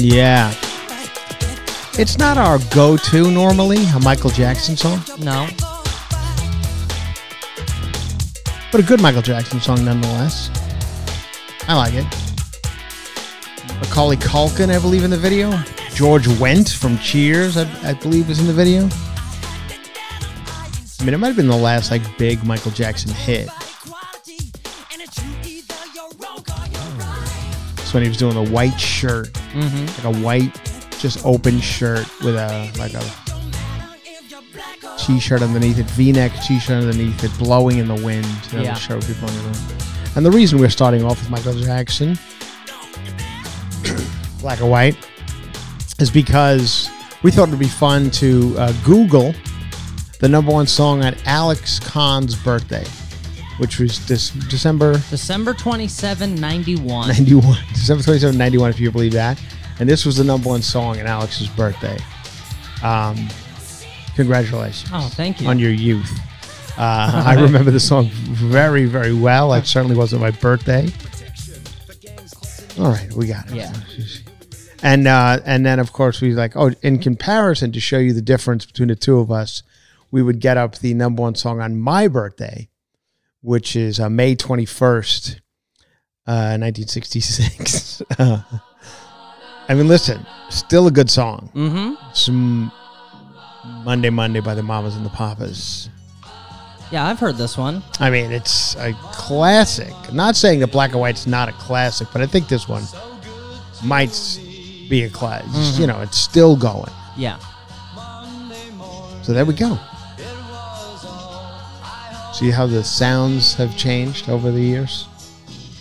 Yeah. It's not our go to normally, a Michael Jackson song, No. but a good Michael Jackson song nonetheless. I like it. Macaulay Culkin, I believe, in the video. George Wendt from Cheers, I, I believe, was in the video. I mean, it might have been the last like big Michael Jackson hit. It's when he was doing a white shirt, Mm-hmm. like a white, just open shirt with a like a Don't matter if you're black or t-shirt underneath it, V-neck t-shirt underneath it, blowing in the wind. That Yeah. would show people And the reason we're starting off with Michael Jackson, black or white, is because we thought it'd be fun to uh, Google the number one song on Alex Conn's birthday, which was this December December 27, 91. 91, December 27, 91, if you believe that. And this was the number one song on Alex's birthday. Um, congratulations Oh, thank you. on your youth. Uh, I remember the song very, very well. It certainly wasn't my birthday. All right, we got it. Yeah. And uh, and then of course we like oh in comparison to show you the difference between the two of us, we would get up the number one song on my birthday, which is uh, May twenty first, uh, nineteen sixty six. I mean, listen, still a good song. Mm-hmm. Some Monday Monday by the Mamas and the Papas. Yeah, I've heard this one. I mean, it's a classic. I'm not saying that Black and White's not a classic, but I think this one might be a classic. You know, it's still going. Yeah. So there we go. See how the sounds have changed over the years?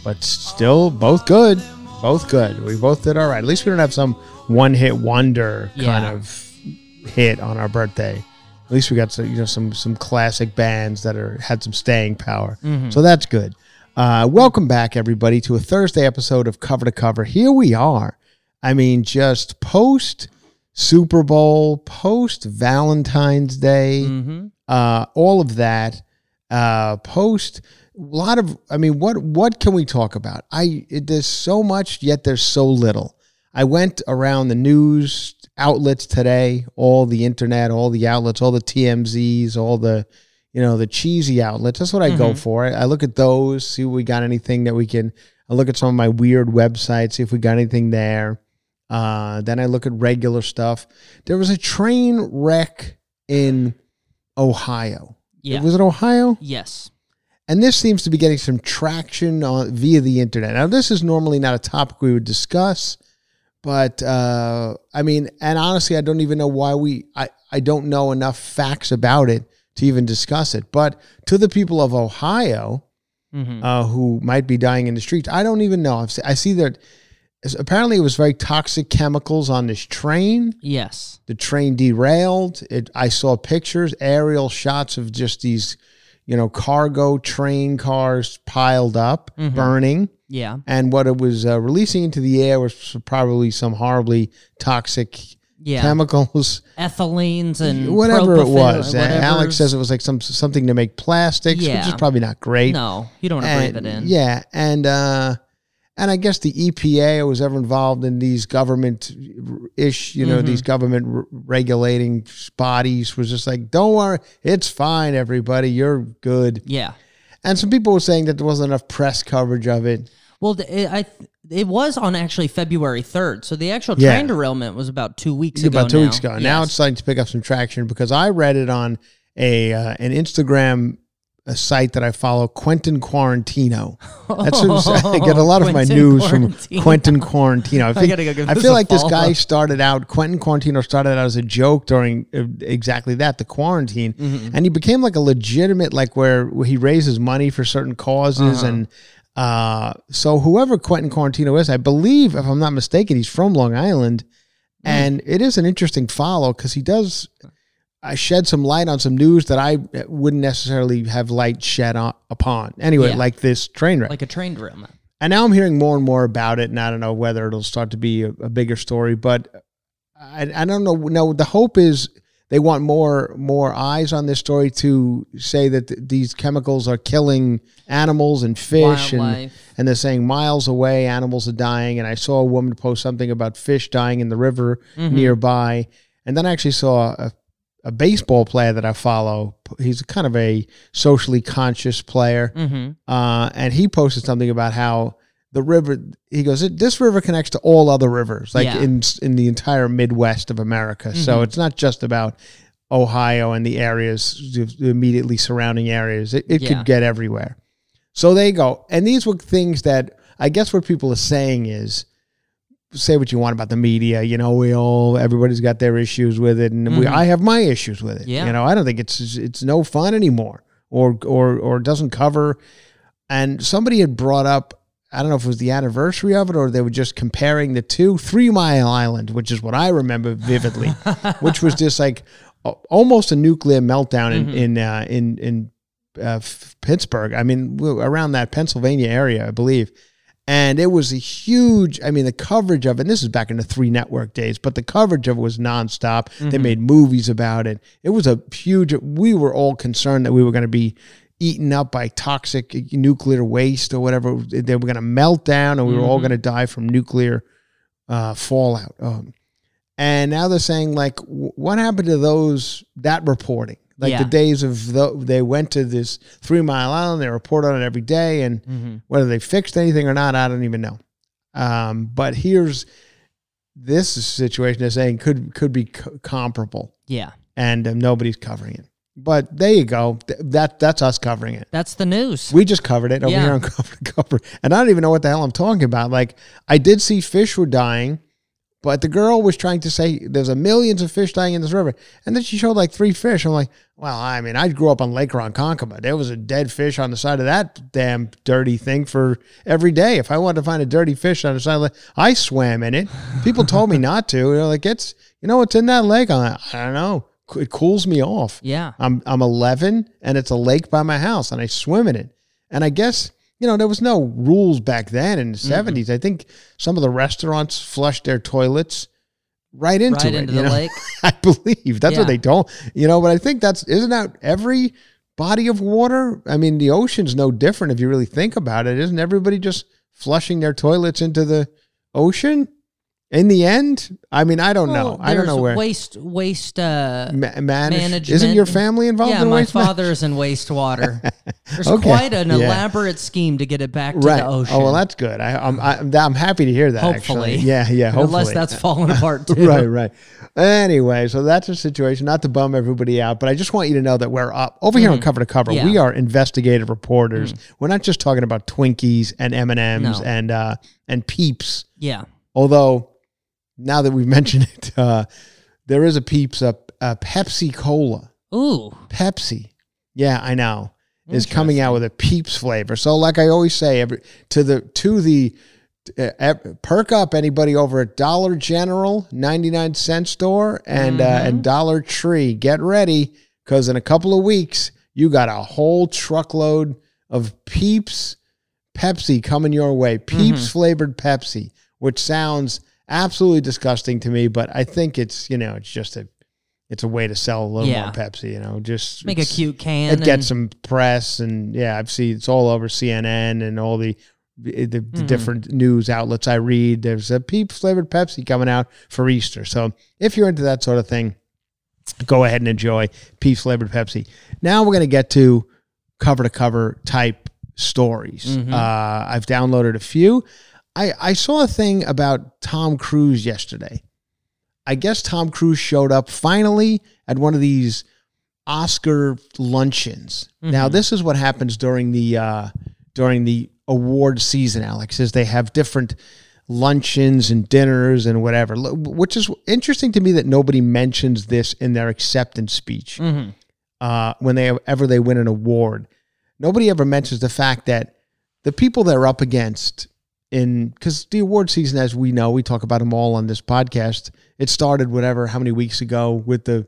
But still, both good. Both good. We both did all right. At least we don't have some one hit wonder kind Yeah. of hit on our birthday. At least we got some, you know, some some classic bands that are had some staying power. So that's good. Uh, welcome back, everybody, to a Thursday episode of Cover to Cover. Here we are. I mean, just post Super Bowl, post Valentine's Day, Mm-hmm. uh, all of that, uh, post a lot of. I mean, what what can we talk about? I it, there's so much, yet there's so little. I went around the news outlets today, all the internet, all the outlets, all the TMZs, all the you know the cheesy outlets. That's what I go for. I, I look at those, see if we got anything that we can. I look at some of my weird websites, see if we got anything there. Uh, then I look at regular stuff. There was a train wreck in Ohio. Yeah. Was it Ohio? Yes. And this seems to be getting some traction on, via the internet. Now, this is normally not a topic we would discuss, but uh, I mean, and honestly, I don't even know why we, I, I don't know enough facts about it to even discuss it. But to the people of Ohio Mm-hmm. uh, who might be dying in the streets, I don't even know. I've I see that apparently it was very toxic chemicals on this train. Yes. The train derailed. It. I saw pictures, aerial shots of just these, you know, cargo train cars piled up, Mm-hmm. burning. Yeah. And what it was uh, releasing into the air was probably some horribly toxic Yeah. chemicals, Ethylenes and whatever it was. Alex says it was like some something to make plastics, which is probably not great. No, you don't want to breathe it in. Yeah, and uh, and I guess the EPA was ever involved in these government ish, you know, Mm-hmm. these government r- regulating bodies was just like, don't worry, it's fine, everybody, you're good. Yeah. And some people were saying that there wasn't enough press coverage of it. Well, it, I th- it was on actually February third, so the actual Yeah. train derailment was about two weeks ago. about two now. weeks ago. Now it's starting to pick up some traction because I read it on a uh, an Instagram a site that I follow, Quentin Quarantino. That's who's, I get a lot of my news from Quentin Quarantino. I, think, gotta go I feel like this guy started out. Quentin Quarantino started out as a joke during uh, exactly that, the quarantine, Mm-hmm. and he became like a legitimate, like where, he raises money for certain causes Uh-huh. and. Uh, so whoever Quentin Quarantino is, I believe, if I'm not mistaken, he's from Long Island, Hmm. and it is an interesting follow because he does uh, shed some light on some news that I wouldn't necessarily have light shed on, upon. Anyway, Yeah. like this train wreck, like a train derailment. and now I'm hearing more and more about it, and I don't know whether it'll start to be a, a bigger story, but I, I don't know. No, the hope is they want more more eyes on this story to say that th- these chemicals are killing animals and fish and Wildlife. and they're saying miles away animals are dying and i saw a woman post something about fish dying in the river Mm-hmm. nearby and then i actually saw a, a baseball player that i follow he's kind of a socially conscious player Mm-hmm. uh, and he posted something about how the river he goes this river connects to all other rivers like Yeah. in in the entire midwest of america so Mhm. it's not just about ohio and the areas the immediately surrounding areas it, it Yeah. could get everywhere so there you go and these were things that i guess what people are saying is say what you want about the media you know we all everybody's got their issues with it and we, Mhm. i have my issues with it Yeah. you know i don't think it's it's no fun anymore or or or doesn't cover and somebody had brought up I don't know if it was the anniversary of it or they were just comparing the two. Three Mile Island, which is what I remember vividly, which was just like almost a nuclear meltdown in in uh, in in uh, Pittsburgh. I mean, around that Pennsylvania area, I believe. And it was a huge. I mean, the coverage of it. And this is back in the three network days, but the coverage of it was nonstop. They made movies about it. It was a huge. We were all concerned that we were going to be eaten up by toxic nuclear waste or whatever. They were going to melt down, and we were all going to die from nuclear uh, fallout. Um, and now they're saying like, what happened to those that reporting? Like Yeah. the days of the, they went to this Three Mile Island, they report on it every day, and Mm-hmm. whether they fixed anything or not, I don't even know. Um, but here's this situation they're saying could could be co- comparable, Yeah. and um, nobody's covering it. But there you go. Th- That that's us covering it. That's the news. We just covered it over Yeah. here on cover to cover, and I don't even know what the hell I'm talking about. Like I did see fish were dying, but the girl was trying to say there's a millions of fish dying in this river, and then she showed like three fish. I'm like, well, I mean, I grew up on Lake Ronkonkoma. There was a dead fish on the side of that damn dirty thing for every day. If I wanted to find a dirty fish on the side of the I swam in it. People told me not to. They're like, it's you know what's in that lake? I'm like, I don't know. It cools me off. yeah. I'm I'm 11 and it's a lake by my house and I swim in it. And I guess you know there was no rules back then in the 70s. I think some of the restaurants flushed their toilets right into Right it. into the know? lake. I believe that's Yeah. what they told you know. But I think that's isn't that every body of water? I mean, the ocean's no different if you really think about it. Isn't everybody just flushing their toilets into the ocean? In the end, I mean, I don't know. I don't know where. waste waste uh, Ma- manage- management. Isn't your family involved Yeah, in my waste father's in wastewater. There's Okay. quite an Yeah. elaborate scheme to get it back to right. the ocean. Oh well, that's good. I, I'm I, I'm happy to hear that. Hopefully. actually. yeah, yeah. Hopefully, unless that's falling apart too. right, right. Anyway, so that's a situation. Not to bum everybody out, but I just want you to know that we're up over here on cover to cover. Mm-hmm. Yeah. We are investigative reporters. We're not just talking about Twinkies and M and M's No. and uh, and Peeps. Yeah. Although now that we've mentioned it, uh, there is a Peeps up uh, Pepsi Cola. Ooh. Pepsi. Yeah, I know. Is coming out with a Peeps flavor. So like I always say every to the to the uh, perk up anybody over at Dollar General, 99 cent store, and uh, and Dollar Tree. Get ready because in a couple of weeks, you got a whole truckload of Peeps Pepsi coming your way. Peeps flavored Pepsi, which sounds absolutely disgusting to me, but I think it's, you know, it's just a it's a way to sell a little Yeah. more Pepsi, you know, just Make a cute can. it and- gets some press and yeah i've seen it's all over cnn and all the the, the Mm-hmm. different news outlets i read there's a peep flavored pepsi coming out for easter so if you're into that sort of thing go ahead and enjoy peep flavored pepsi now we're going to get to cover to cover type stories Mhm. uh, i've downloaded a few I, I saw a thing about tom cruise yesterday i guess tom cruise showed up finally at one of these Oscar luncheons. Now, this is what happens during the uh, during the award season. Alex is they have different luncheons and dinners and whatever, which is interesting to me that nobody mentions this in their acceptance speech Mhm. uh, when they ever they win an award. Nobody ever mentions the fact that the people they're up against in because the award season, as we know, we talk about them all on this podcast. It started whatever how many weeks ago with the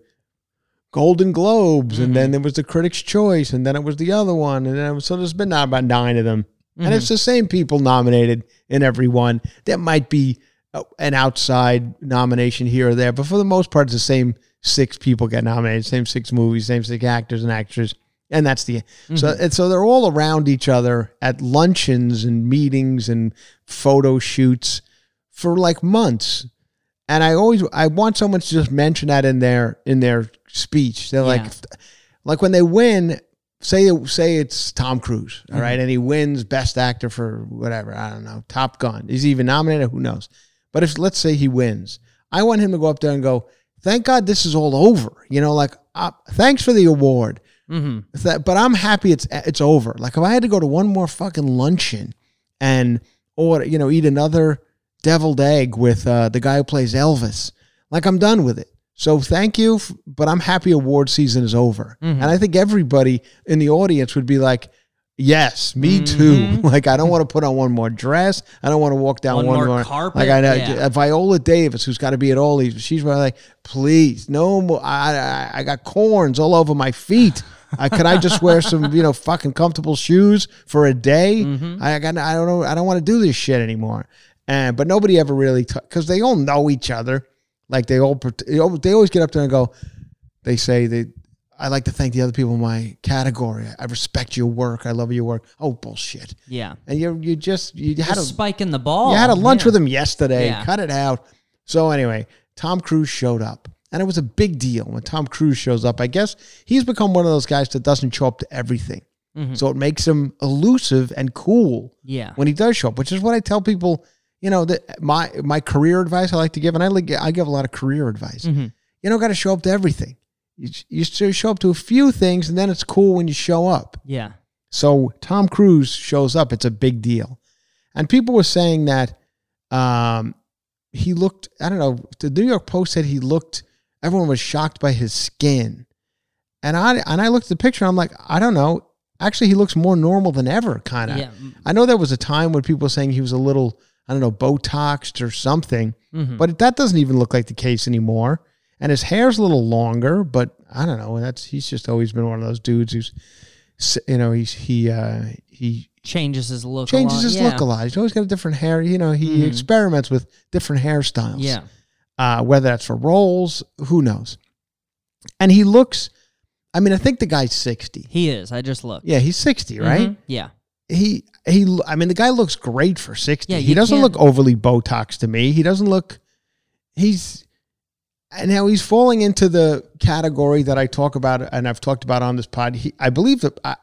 Golden Globes, and then mm-hmm. there was the Critics' Choice, and then it was the other one, and then so there's been now about nine of them, and it's mm-hmm. the same people nominated in every one. There might be an outside nomination here or there, but for the most part, it's the same six people get nominated, same six movies, same six actors and actresses, and that's the so and so they're all around each other at luncheons and meetings and photo shoots for like months. And I always I want someone to just mention that in their in their speech. They're like Yeah. like when they win, say say it's Tom Cruise, all right, and he wins Best Actor for whatever I don't know, Top Gun. Is he even nominated? Who knows? But if let's say he wins, I want him to go up there and go, "Thank God this is all over." You know, like uh, thanks for the award, Mhm. that, but I'm happy it's it's over. Like if I had to go to one more fucking luncheon and or you know eat another deviled egg with uh, the guy who plays Elvis, like I'm done with it. So thank you, f- but I'm happy award season is over. Mm-hmm. And I think everybody in the audience would be like, "Yes, me too." like I don't want to put on one more dress. I don't want to walk down One one, more more carpet, Like I know yeah. Viola Davis, who's got to be at all these. She's probably like, "Please, no more. I I, I got corns all over my feet." I, could I just wear some, you know, fucking comfortable shoes for a day? Mm-hmm. I got, I don't know, I don't want to do this shit anymore. And but nobody ever really, because they all know each other. Like they all, they always get up there and go. They say they, I like to thank the other people in my category. I respect your work. I love your work. Oh bullshit! Yeah. And you, you just, you had a spike in the ball. you had a lunch Yeah. with him yesterday. Yeah. Cut it out. So anyway, Tom Cruise showed up. And it was a big deal when Tom Cruise shows up. I guess he's become one of those guys that doesn't show up to everything. Mm-hmm. So it makes him elusive and cool Yeah. when he does show up, which is what I tell people, you know, that my my career advice I like to give, and I like I give a lot of career advice. Mm-hmm. You don't got to show up to everything. You, you show up to a few things, and then it's cool when you show up. Yeah. So Tom Cruise shows up. It's a big deal. And people were saying that um, he looked, I don't know, the New York Post said he looked, everyone was shocked by his skin. And I and I looked at the picture and I'm like, I don't know. Actually, he looks more normal than ever, kind of. Yeah. I know there was a time when people were saying he was a little, I don't know, Botoxed or something, Mhm. but that doesn't even look like the case anymore. And his hair's a little longer, but I don't know. That's he's just always been one of those dudes who's, you know, he's he uh, he Changes his look. a changes his yeah. look a lot. He's always got a different hair. You know, he Mhm. experiments with different hairstyles. Yeah. Uh, whether that's for roles, who knows? And he looks. I mean, I think the guy's sixty. He is. I just looked. Yeah, he's sixty, right? Mhm. Yeah. he he I mean the guy looks great for 60. Yeah, he doesn't can't- look overly botox to me. He doesn't look he's and now he's falling into the category that I talk about and I've talked about on this pod. He, I believe that I,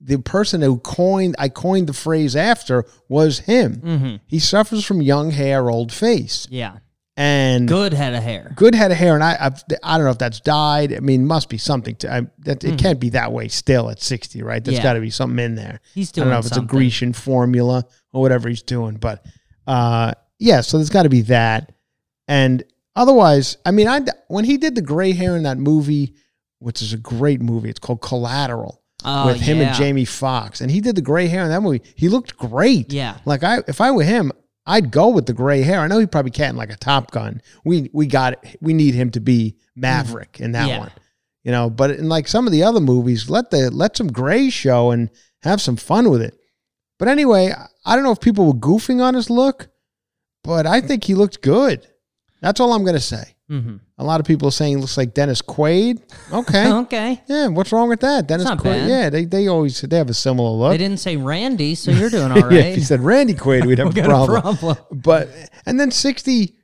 the person who coined I coined the phrase after was him. Mm-hmm. He suffers from young hair, old face. Yeah. And Good head of hair. good head of hair, and I I've, I don't know if that's dyed. I mean, must be something. To, I, that it can't be that way still at sixty, right? There's Hmm. Yeah. got to be something in there. He's doing I doing don't know if it's a. Grecian formula or whatever he's doing, but uh, yeah. So there's got to be that, and otherwise, I mean, I when he did the gray hair in that movie, which is a great movie, it's called Collateral Oh, with him yeah. and Jamie Foxx, and he did the gray hair in that movie. He looked great. Yeah. Like I, if I were him, I'd go with the gray hair. I know he probably can't like a Top Gun. We we got it. We need him to be Maverick in that Yeah. one, you know. But in like some of the other movies, let the let some gray show and have some fun with it. But anyway, I- I don't know if people were goofing on his look, but I think he looked good. That's all I'm gonna say. Mm-hmm. A lot of people are saying he looks like Dennis Quaid. Okay. Okay. Yeah, what's wrong with that? Dennis not Quaid. bad. Yeah, they, they always they have a similar look. They didn't say Randy, so you're doing all right. Yeah, if you said Randy Quaid, we'd have a Got problem. a problem. But and then sixty,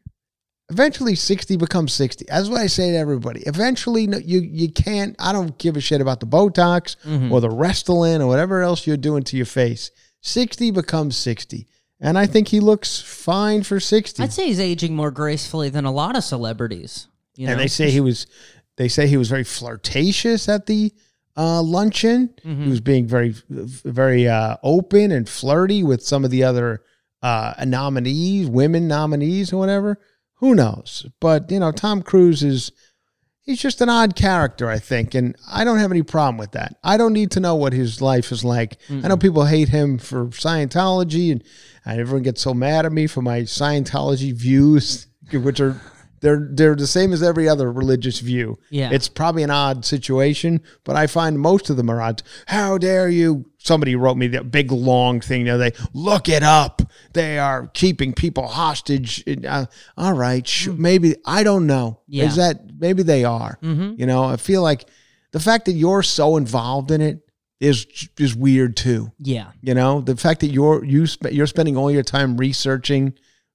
eventually sixty becomes sixty. That's what I say to everybody. Eventually, you you can't. I don't give a shit about the Botox Mm-hmm. or the Restylane or whatever else you're doing to your face. Sixty becomes sixty, and I think he looks fine for sixty. I'd say he's aging more gracefully than a lot of celebrities. You know? and they say he was they say he was very flirtatious at the uh, luncheon Mm-hmm. he was being very very uh, open and flirty with some of the other uh, nominees women nominees or whatever who knows but you know tom cruise is he's just an odd character i think and i don't have any problem with that. I don't need to know what his life is like. I know people hate him for scientology and, and everyone gets so mad at me for my scientology views which are they're they're the same as every other religious view. Yeah. It's probably an odd situation, but I find most of them are odd. How dare you? Somebody wrote me that big long thing the other day. Look it up. They are keeping people hostage. Uh, all right, sh- maybe I don't know. Yeah. Is that maybe they are? You know, I feel like the fact that you're so involved in it is is weird too. yeah. You know, the fact that you're you sp- you're spending all your time researching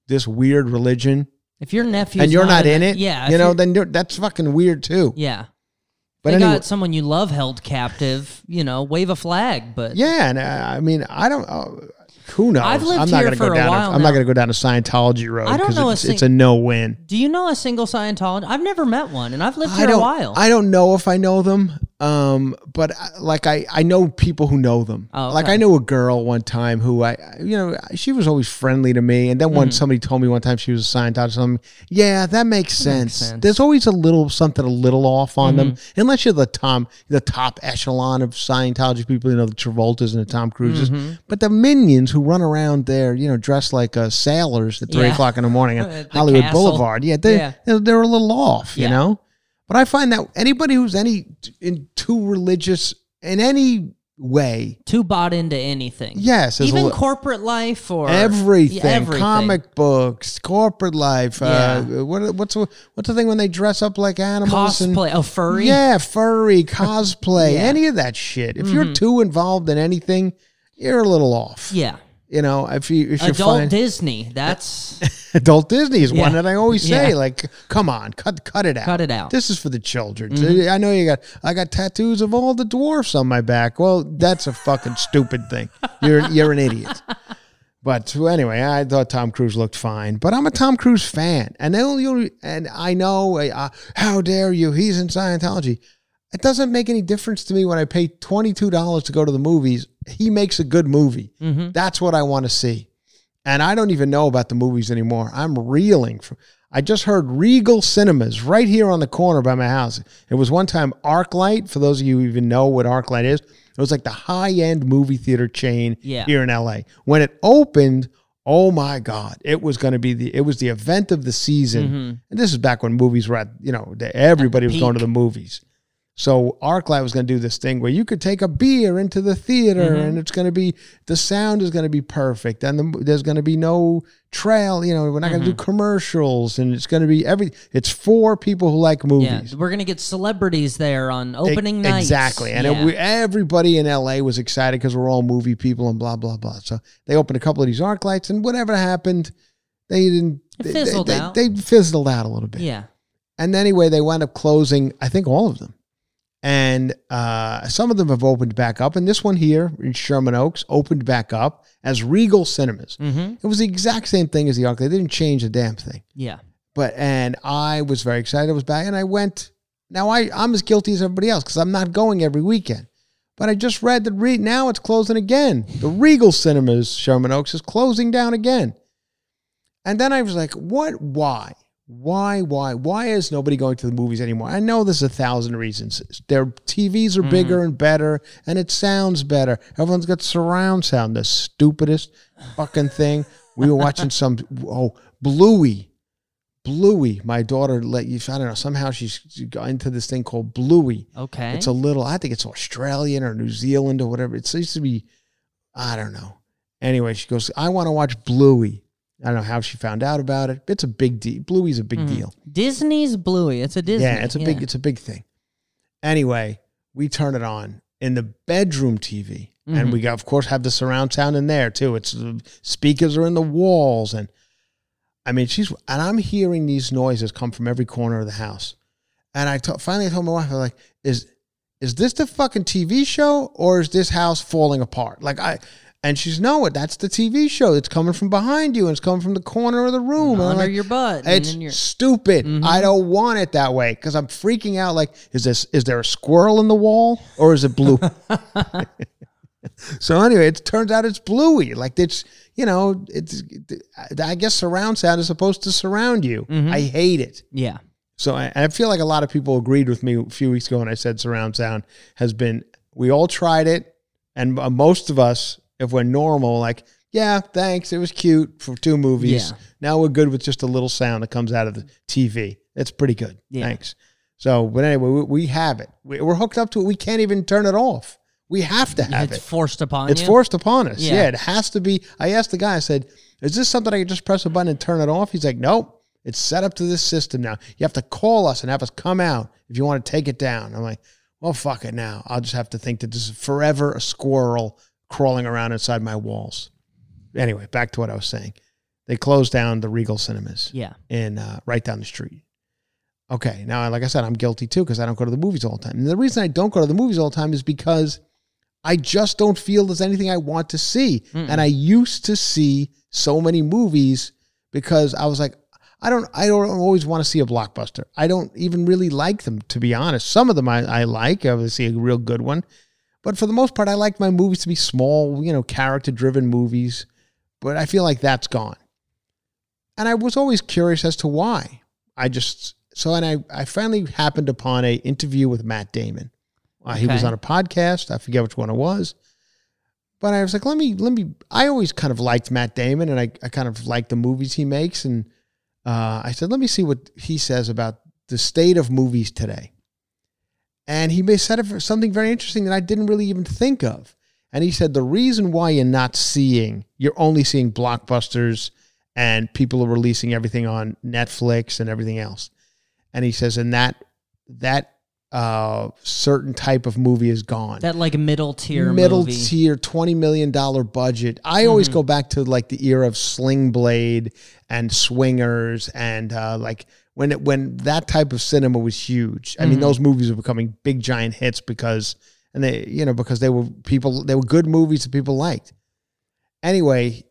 this weird religion If your nephew and you're not, in it, yeah, you if know, you're- then you're, that's fucking weird too. yeah. But they anyway, got someone you love held captive. You know, wave a flag. But yeah, and uh, I mean, I don't. Uh, who knows? I've lived I'm not here gonna for go a down. while I'm not now. going to go down a Scientology road I don't know a it's, it's a no win. do you know a single Scientologist? I've never met one, and I've lived I here don't. a while. I don't know if I know them. Um, but I- like I, I know people who know them. Oh, Like. I knew a girl one time who I, you know, she was always friendly to me. And then Mm. when somebody told me one time she was a Scientologist, I'm, yeah, that makes sense. sense. Mm-hmm. There's always a little something a little off on them, unless you're the Tom, the top echelon of Scientology people. You know, the Travoltas and the Tom Cruises. Mm-hmm. But the minions who run around there, you know, dressed like uh, sailors at three Yeah. o'clock in the morning At on Hollywood castle. Boulevard. Yeah, they, Yeah. they're, they're a little off. You know. But I find that anybody who's any in too religious in any way, Too bought into anything. yes, Even li- corporate life or everything, Yeah, everything. comic books, corporate life. Yeah. Uh, what what's what's the thing when they dress up like animals and cosplay. Oh, furry. yeah, furry cosplay, Yeah. Mm-hmm. any of that shit. If you're too involved in anything, you're a little off. Yeah. You know, if you if Adult find Disney. That's adult Disney is one that I always say, Yeah. like, come on, cut cut it out. Cut it out. Mm-hmm. This is for the children. I know you got I got tattoos of all the dwarfs on my back. Well, that's a fucking stupid thing. You're you're an idiot. But anyway, I thought Tom Cruise looked fine. But I'm a Tom Cruise fan, and they'll, and I know uh, how dare you? He's in Scientology. It doesn't make any difference to me when I pay twenty two dollars to go to the movies. He makes a good movie. That's what I want to see. And I don't even know about the movies anymore. I'm reeling. From, I just heard Regal Cinemas right here on the corner by my house. It was one time ArcLight. For those of you who even know what ArcLight is, it was like the high end movie theater chain Yeah. here in LA. When it opened, oh my God, it was going to be the it was the event of the season. And this is back when movies were at you know everybody was going to the movies. So ArcLight was going to do this thing where you could take a beer into the theater, mm-hmm. and it's going to be the sound is going to be perfect, and the, there's going to be no trail. You know, we're not going to do mm-hmm. commercials, and it's going to be every. It's for people who like yeah. movies. We're gonna get celebrities there on opening night. Exactly. And yeah. it, we, everybody in LA was excited because we're all movie people and blah, blah, blah. So they opened a couple of these arc lights, and whatever happened, they didn't. It they- fizzled they, out. They, they fizzled out a little bit. yeah. And anyway, they wound up closing, I think, all of them. And uh, some of them have opened back up. And this one here in Sherman Oaks opened back up as Regal Cinemas. Mm-hmm. It was the exact same thing as the arc. They didn't change a damn thing Yeah. but and I was very excited. I was back, and I went. Now I I'm as guilty as everybody else because I'm not going every weekend. But I just read that re- now it's closing again. The Regal Cinemas Sherman Oaks is closing down again. And then I was like, what? Why? Why? Why? Why is nobody going to the movies anymore? I know there's a thousand reasons. Their TVs are mm. bigger and better, and it sounds better. Everyone's got surround sound, the stupidest fucking thing. We were watching some oh Bluey, Bluey. My daughter let you. I don't know. Somehow she's she got into this thing called Bluey. Okay. It's a little. I think it's Australian or New Zealand or whatever. It seems to be. I don't know. Anyway, she goes. I want to watch Bluey. I don't know how she found out about it. It's a big deal. Bluey's a big Mhm. deal. Disney's Bluey. It's a Disney. Yeah, it's a big. It's a big thing. Anyway, we turn it on in the bedroom TV, Mhm. and we got, of course, have the surround sound in there too. It's the speakers are in the walls, and I mean, she's and I'm hearing these noises come from every corner of the house. And I finally I told my wife, I'm like, is is this the fucking TV show or is this house falling apart? Like I. And she's no, that's the TV show. It's coming from behind you, and it's coming from the corner of the room. Under like, your butt. it's stupid. Mhm. I don't want it that way because I'm freaking out. Like, is this is there a squirrel in the wall or is it blue? so anyway, it turns out it's bluey. Like it's you know it's I guess surround sound is supposed to surround you. Mhm. I hate it. yeah. So I, I feel like a lot of people agreed with me a few weeks ago when I said surround sound has been. We all tried it, and most of us, if we're normal, like yeah, thanks, it was cute for two movies. Yeah. Now we're good with just a little sound that comes out of the TV. It's pretty good. Yeah. Thanks. So, but anyway, we, we have it. We, we're hooked up to it. We can't even turn it off. We have to have it's it. forced upon It's you. forced upon us. Yeah. Yeah. it has to be. I asked the guy. I said, "Is this something I can just press a button and turn it off?" He's like, "Nope. It's set up to this system now. You have to call us and have us come out if you want to take it down." I'm like, "Well, fuck it now. I'll just have to think that this is forever a squirrel crawling around inside my walls." Anyway, back to what I was saying. They closed down the Regal Cinemas Yeah. in uh, right down the street. Okay, now like I said, I'm guilty too because I don't go to the movies all the time. And the reason I don't go to the movies all the time is because I just don't feel there's anything I want to see. Mm-mm. And I used to see so many movies because I was like, I don't, I don't always want to see a blockbuster. I don't even really like them to be honest. Some of them I, I like. I would see a real good one, but for the most part, I like my movies to be small, you know, character-driven movies. But I feel like that's gone. And I was always curious as to why. I just so and I I finally happened upon a interview with Matt Damon. Uh, He was on a podcast. I forget which one it was. But I was like, let me let me. I always kind of liked Matt Damon, and I, I kind of like the movies he makes. And uh, I said, let me see what he says about the state of movies today. And he may said it- something very interesting that I didn't really even think of. And he said the reason why you're not seeing, you're only seeing blockbusters and people are releasing everything on Netflix and everything else. And he says, and that that uh, certain type of movie is gone. That like middle tier Middle movie. tier, twenty million dollar budget. I always Mhm. go back to like the era of Sling Blade and Swingers, and uh, like when it, when that type of cinema was huge. I mean, Mhm. those movies were becoming big giant hits because, and they you know because they were people they were good movies that people liked. Anyway,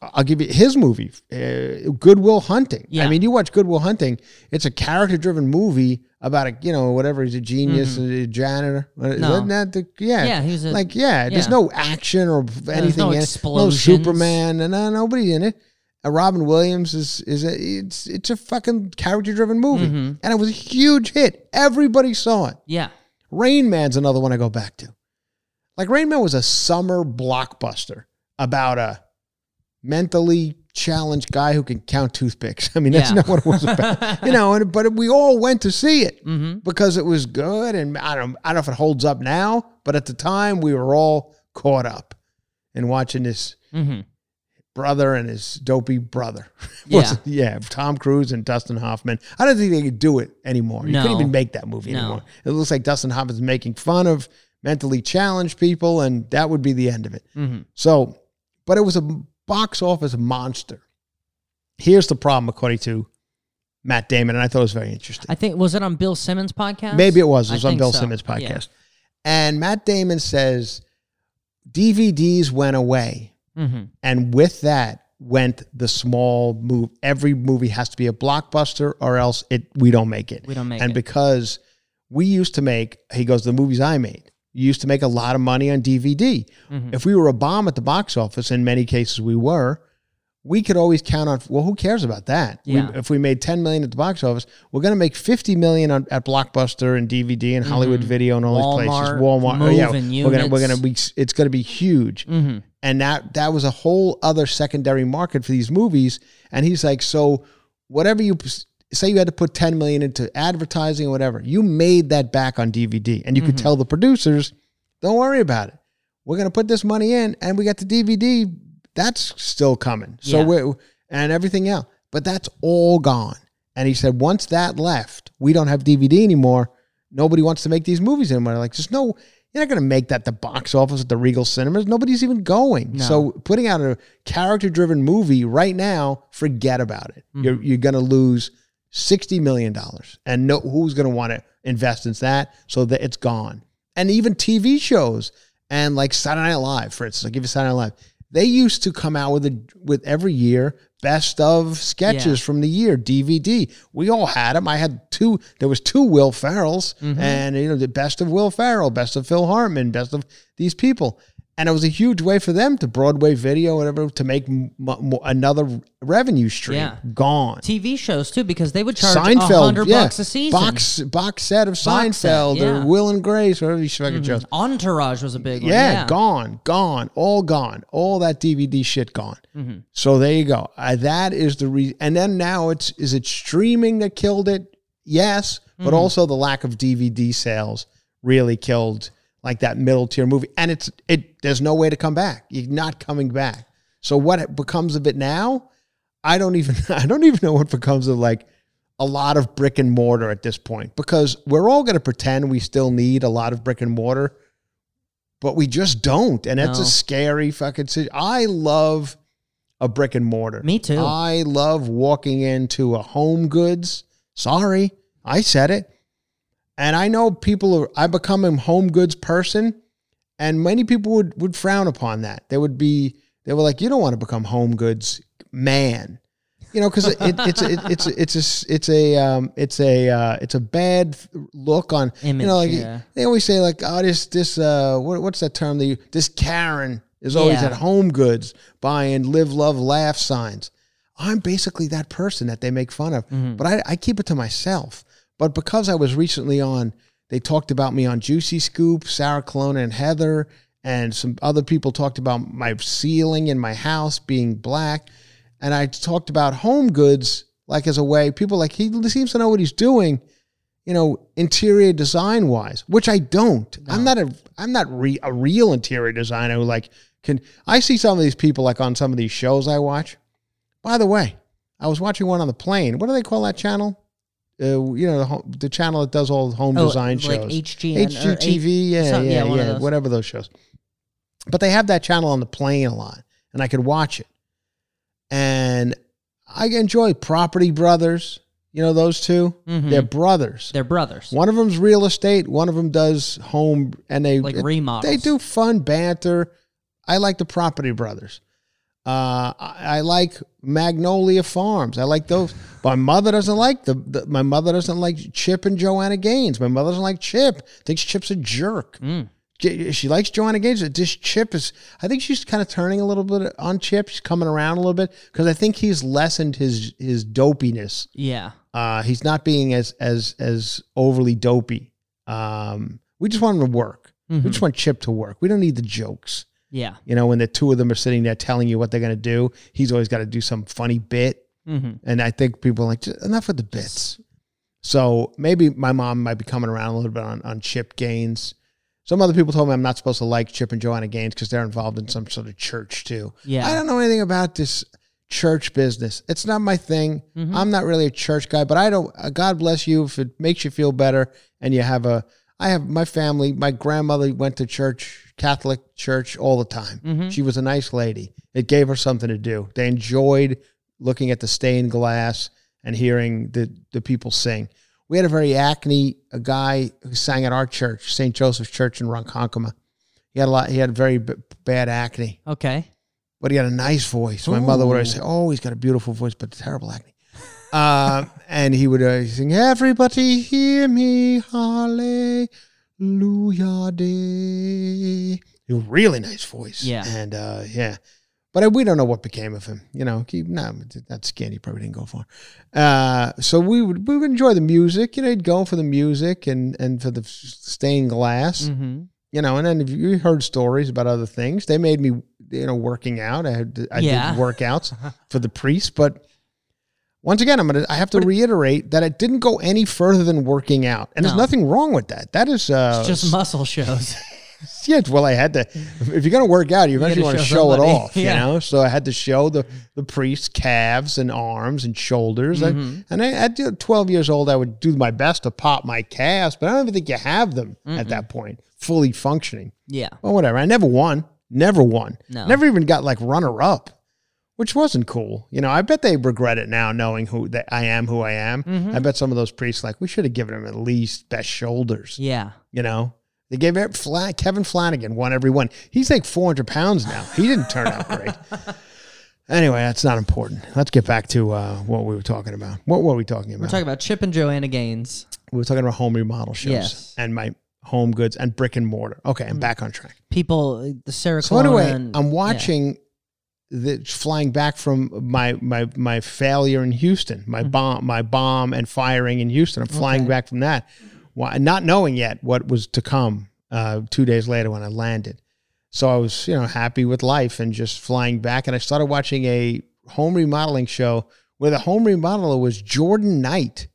I'll give you his movie, uh, Goodwill Hunting. Yeah. I mean, you watch Goodwill Hunting; it's a character-driven movie about a you know whatever he's a genius, a janitor. Uh, Mm-hmm. No. Isn't that the yeah? Yeah, he was a- like yeah. There's no action or anything. no in it. No. Superman and uh, nobody in it. Uh, Robin Williams is is a it's it's a fucking character-driven movie, Mhm. and it was a huge hit. Everybody saw it. Yeah. Rain Man's another one I go back to. Like Rain Man was a summer blockbuster about a mentally challenged guy who can count toothpicks. I mean, that's Yeah. not what it was about, you know. And but we all went to see it Mm-hmm. because it was good, and I don't I don't know if it holds up now, but at the time we were all caught up in watching this Mm-hmm. Brother and his dopey brother. Yeah. Yeah, Tom Cruise and Dustin Hoffman. I don't think they could do it anymore. You No. couldn't even make that movie No. anymore. It looks like Dustin Hoffman's making fun of mentally challenged people, and that would be the end of it. Mm-hmm. So, but it was a box office monster. Here's the problem, according to Matt Damon, and I thought it was very interesting. I think was it on Bill Simmons podcast? Maybe it was. It I was on Bill so. Simmons' podcast. Yeah. And Matt Damon says DVDs went away. Mm-hmm. And with that went the small move. Every movie has to be a blockbuster or else it we don't make it. We don't make and it. because we used to make, he goes, the movies I made, you used to make a lot of money on DVD. Mhm. If we were a bomb at the box office, in many cases we were, we could always count on. Well, who cares about that? We- if we made 10 million at the box office, we're going to make 50 million on, at Blockbuster and DVD and Hollywood Video and all these places. Walmart, Walmart, oh, yeah, moving we're gonna we're gonna be. It's going to be huge Mm-hmm. and that that was a whole other secondary market for these movies and he's like so whatever you say you had to put 10 million into advertising or whatever you made that back on dvd and you could tell the producers don't worry about it we're going to put this money in and we got the dvd that's still coming so Yeah. we're and everything else but that's all gone and he said once that left we don't have dvd anymore nobody wants to make these movies anymore like just no you're not going to make that the box office at the Regal Cinemas. Nobody's even going. No. So putting out a character-driven movie right now, forget about it. Mm-hmm. You're you're going to lose sixty million dollars, and no, who's going to want to invest in that? So that it's gone. And even TV shows and like Saturday Night Live, for instance, I'll give you Saturday Night Live. They used to come out with a with every year best of sketches Yeah. from the year DVD. We all had them. I had two. There was two Will Ferrells, Mm-hmm. and you know the best of Will Ferrell, best of Phil Hartman, best of these people. And it was a huge way for them to Broadway video, whatever, to make m- m- another revenue stream. Yeah. Gone. TV shows too, because they would charge a Seinfeld, hundred yeah. bucks a season. Box box set of Box set, Seinfeld yeah. Mm-hmm. or Will and Grace, whatever these fucking shows. Entourage was a big one. Yeah, Yeah, gone, gone, all gone, all that DVD shit gone. Mm-hmm. So there you go. Uh, that is the reason. And then now it's is it streaming that killed it? Yes, but Mm-hmm. also the lack of DVD sales really killed like that middle tier movie. And it's it. There's no way to come back. You're not coming back. So what becomes of it now? I don't even I don't even know what becomes of like a lot of brick and mortar at this point because we're all going to pretend we still need a lot of brick and mortar but we just don't. And that's No. a scary fucking situation. I love a brick and mortar. Me too. I love walking into a home goods. Sorry, I said it. And I know people are, I become a home goods person, and many people would, would frown upon that. They would be, they were like, you don't want to become home goods man. You know, because it, it's it, it's it's a it's a um, it's a uh, it's a bad look on you know like yeah. they always say like oh this this uh what, what's that term they use? this Karen is always Yeah. at Home Goods buying live love laugh signs. I'm basically that person that they make fun of, Mm-hmm. but I, I keep it to myself. But because I was recently on, they talked about me on Juicy Scoop, Sarah Colonna and Heather, and some other people talked about my ceiling in my house being black. And I talked about home goods like as a way people like he seems to know what he's doing, you know, interior design wise, which I don't. I'm not a I'm not re, a real interior designer who like can I see some of these people like on some of these shows I watch. By the way, I was watching one on the plane. What do they call that channel? Uh, you know, the, ho- the channel that does all the home Oh, design like shows. HGN HGTV, yeah, yeah, yeah, yeah, those. whatever those shows. But they have that channel on the plane a lot, and I could watch it. And I enjoy Property Brothers. You know those 2 they Mhm. They're brothers. They're brothers. one of them's real estate. One of them does home, and they Like remodels. They do fun banter. I like the Property Brothers. Uh, I, I like Magnolia Farms. I like those. My mother doesn't like the, the. My mother doesn't like Chip and Joanna Gaines. My mother doesn't like Chip. Thinks Chip's a jerk. Mm. She likes Joanna Gaines. This Chip is. I think she's kind of turning a little bit on Chip. She's coming around a little bit because I think he's lessened his his dopiness. Yeah. Uh, he's not being as as as overly dopey. Um, we just want him to work. We just want Chip to work. We don't need the jokes. Yeah. You know, when the two of them are sitting there telling you what they're going to do, he's always got to do some funny bit. Mm-hmm. And I think people are like, enough with the bits. So maybe my mom might be coming around a little bit on, on Chip Gaines. Some other people told me I'm not supposed to like Chip and Joanna Gaines because they're involved in some sort of church too. Yeah. I don't know anything about this church business. It's not my thing. Mm-hmm. I'm not really a church guy, but I don't. Uh, God bless you if it makes you feel better and you have a. I have my family. My grandmother went to church, Catholic church, all the time. Mm-hmm. She was a nice lady. It gave her something to do. They enjoyed looking at the stained glass and hearing the the people sing. We had a very acne a guy who sang at our church, St. Joseph's Church in Ronkonkoma. He had a lot. He had very b- bad acne Okay. but he had a nice voice. My mother would always say, "Oh, he's got a beautiful voice, but terrible acne." um, and he would uh, sing, "Everybody hear me, Hallelujah day." A really nice voice. Yeah. and uh, yeah, but I, we don't know what became of him. You know, he, no, that skin he probably didn't go far. Uh, so we would we would enjoy the music. You know, he'd go for the music and and for the stained glass. Mm-hmm. You know, and then if you heard stories about other things, they made me you know working out. I had I Yeah. did workouts for the priest, but. Once again, I'm gonna. I have to reiterate that it didn't go any further than working out, and there's nothing wrong with that. That is uh, It's just muscle shows. yeah, well, I had to. If you're gonna work out, you eventually want to show show it off, Yeah. you know. So I had to show the the priest's calves and arms and shoulders. I- Mm-hmm. and I, at 12 years old, I would do my best to pop my calves, but I don't even think you have them at that point fully functioning. yeah. Well, whatever. I never won. Never won. No. Never even got like runner up, which wasn't cool. You know, I bet they regret it now, knowing who that I am, who I am. Mm-hmm. I bet some of those priests like we should have given him at least best shoulders. Yeah. You know, they gave it Fla- Kevin Flanagan won every one. He's like 400 pounds now. He didn't turn out great. Anyway, that's not important. Let's get back to uh, what we were talking about. What were we talking about? We're talking about Chip and Joanna Gaines. we were talking about home remodel shows Yes. and my home goods and brick and mortar. Okay, I'm back on track. People, the Sarah So anyway, and- I'm yeah. The flying back from my my my failure in Houston, my bomb my bomb and firing in Houston. I'm flying Okay. back from that, Why- not knowing yet what was to come. Uh, two days later when I landed, so I was you know happy with life and just flying back. And I started watching a home remodeling show where the home remodeler was Jordan Knight.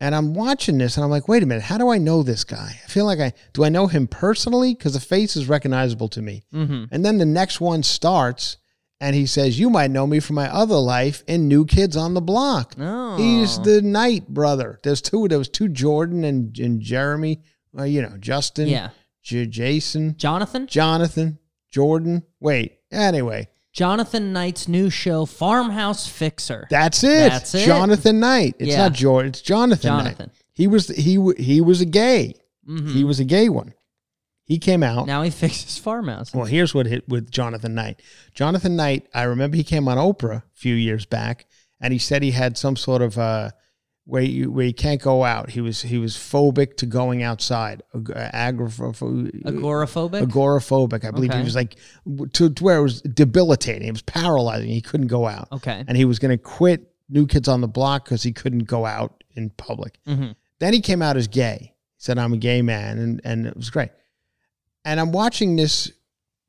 And I'm watching this and I'm like, wait a minute, how do I know this guy? I feel like I do I know him personally? Because the face is recognizable to me. Mhm. And then the next one starts and he says, You might know me from my other life in New Kids on the Block. Oh. He's the Knight brother. There's two, there was two Jordan and, and Jeremy, uh, you know, Justin, Yeah. J- Jason, Jonathan? Jonathan, Jordan. Wait, anyway, Jonathan Knight's new show, Farmhouse Fixer. that's it. That's it. Jonathan Knight. It's Yeah. not Jordan, it's Jonathan, Jonathan. Knight. He was, he, he was a gay. Mhm. He was a gay one. He came out. Now he fixes farmhouse. Well, here's what hit with Jonathan Knight. Jonathan Knight, I remember he came on Oprah a few years back, and he said he had some sort of uh, where you where you can't go out. He was he was phobic to going outside, ag- agorapho- Agoraphobic? agoraphobic. I believe he was like to, to where it was debilitating. It was paralyzing. He couldn't go out, okay. and he was going to quit New Kids on the Block because he couldn't go out in public. hmm Then he came out as gay. He said, I'm a gay man. And, and it was great. And I'm watching this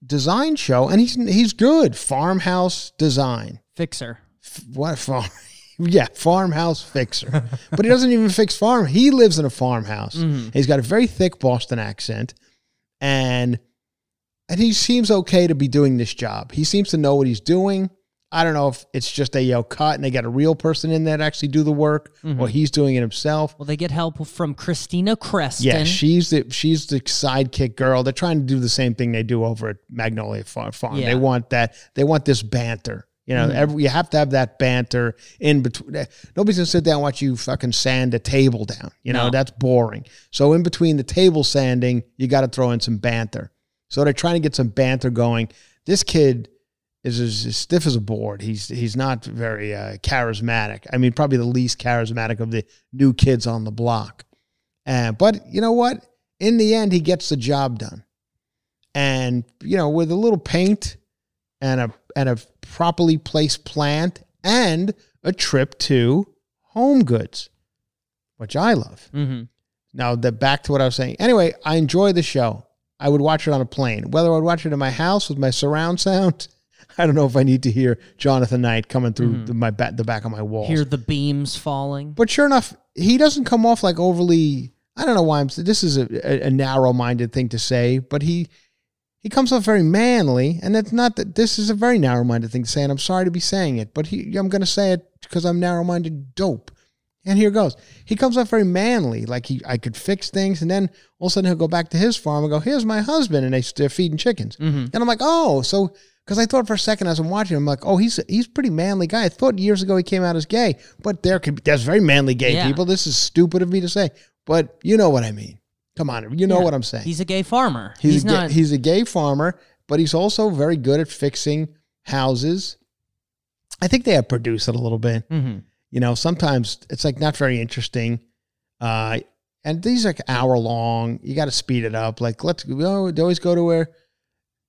design show, and he's he's good. Farmhouse design. Fixer. F- What farm? yeah, farmhouse fixer. but he doesn't even fix farm. He lives in a farmhouse. Mhm. He's got a very thick Boston accent, and and he seems okay to be doing this job. He seems to know what he's doing. I don't know if it's just a yo cut and they got a real person in there to actually do the work, mm-hmm. or he's doing it himself. Well, they get help from Kristina Crestin. Yeah, she's the she's the sidekick girl. They're trying to do the same thing they do over at Magnolia Farm. Yeah. They want that. They want this banter. You know, mm-hmm. every, you have to have that banter in between. Eh, nobody's gonna sit down and watch you fucking sand a table down. You know, No. that's boring. So in between the table sanding, you got to throw in some banter. So they're trying to get some banter going. This kid is as, stiff as a board. He's he's not very uh, charismatic. I mean, probably the least charismatic of the new kids on the block. Uh, but you know what? In the end, he gets the job done. And you know, with a little paint and a and a properly placed plant and a trip to Home Goods, which I love. hmm Now, the back to what I was saying. Anyway, I enjoy the show. I would watch it on a plane. Whether I would watch it in my house with my surround sound, I don't know if I need to hear Jonathan Knight coming through the, my ba- the back of my walls. Hear the beams falling. But sure enough, he doesn't come off like overly. I don't know why I'm. This is a, a, a narrow-minded thing to say, but he he comes off very manly, and it's not that this is a very narrow-minded thing to say. And I'm sorry to be saying it, but he, I'm going to say it because I'm narrow-minded dope. And here goes. He comes off very manly, like he I could fix things, and then all of a sudden he'll go back to his farm and go, "Here's my husband," and they, they're feeding chickens. Mhm. And I'm like, "Oh, so." Because I thought for a second as I'm watching, I'm like, "Oh, he's he's a pretty manly guy." I thought years ago he came out as gay, but there could be there's very manly gay Yeah. people. This is stupid of me to say, but you know what I mean. Come on, you know Yeah. what I'm saying. He's a gay farmer. He's, He's, a gay, not. he's a gay farmer, but he's also very good at fixing houses. I think they have produced it a little bit. Mhm. You know, sometimes it's like not very interesting. Uh, and these are like hour long. You got to speed it up. Like let's we always they always go to where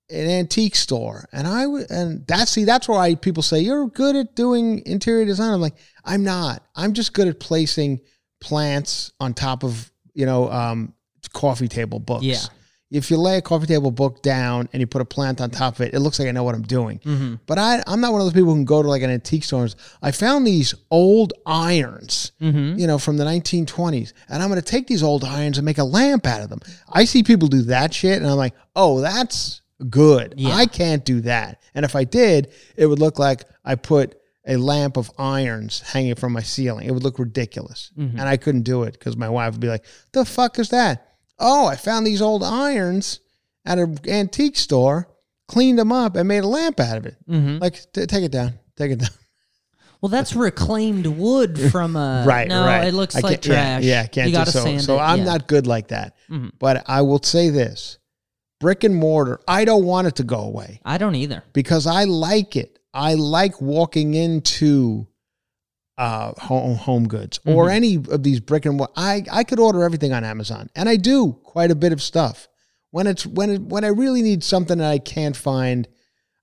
an antique store, and I w- and that's see that's why people say you're good at doing interior design. I'm like, I'm not. I'm just good at placing plants on top of you know um, coffee table books. Yeah. If you lay a coffee table book down and you put a plant on top of it, it looks like I know what I'm doing. Mm-hmm. But I, I'm not one of those people who can go to like an antique store. and I found these old irons, Mm-hmm. you know, from the 1920s, and I'm going to take these old irons and make a lamp out of them. I see people do that shit, and I'm like, oh, that's good. Yeah. I can't do that. And if I did, it would look like I put a lamp of irons hanging from my ceiling. It would look ridiculous, Mm-hmm. and I couldn't do it because my wife would be like, "The fuck is that?" Oh, I found these old irons at an antique store, cleaned them up, and made a lamp out of it. Mm-hmm. Like, t- take it down, take it down. Well, that's reclaimed wood from a. right, no, right. it looks I like can't- yeah, trash. Yeah, can't you do so. sand So it, I'm yeah. not good like that. Mhm. But I will say this: brick and mortar. I don't want it to go away I don't either. because I like it. I like walking into uh, home, home goods Mm-hmm. or any of these brick and mortar. I I could order everything on Amazon, and I do quite a bit of stuff. When it's when it, when I really need something that I can't find,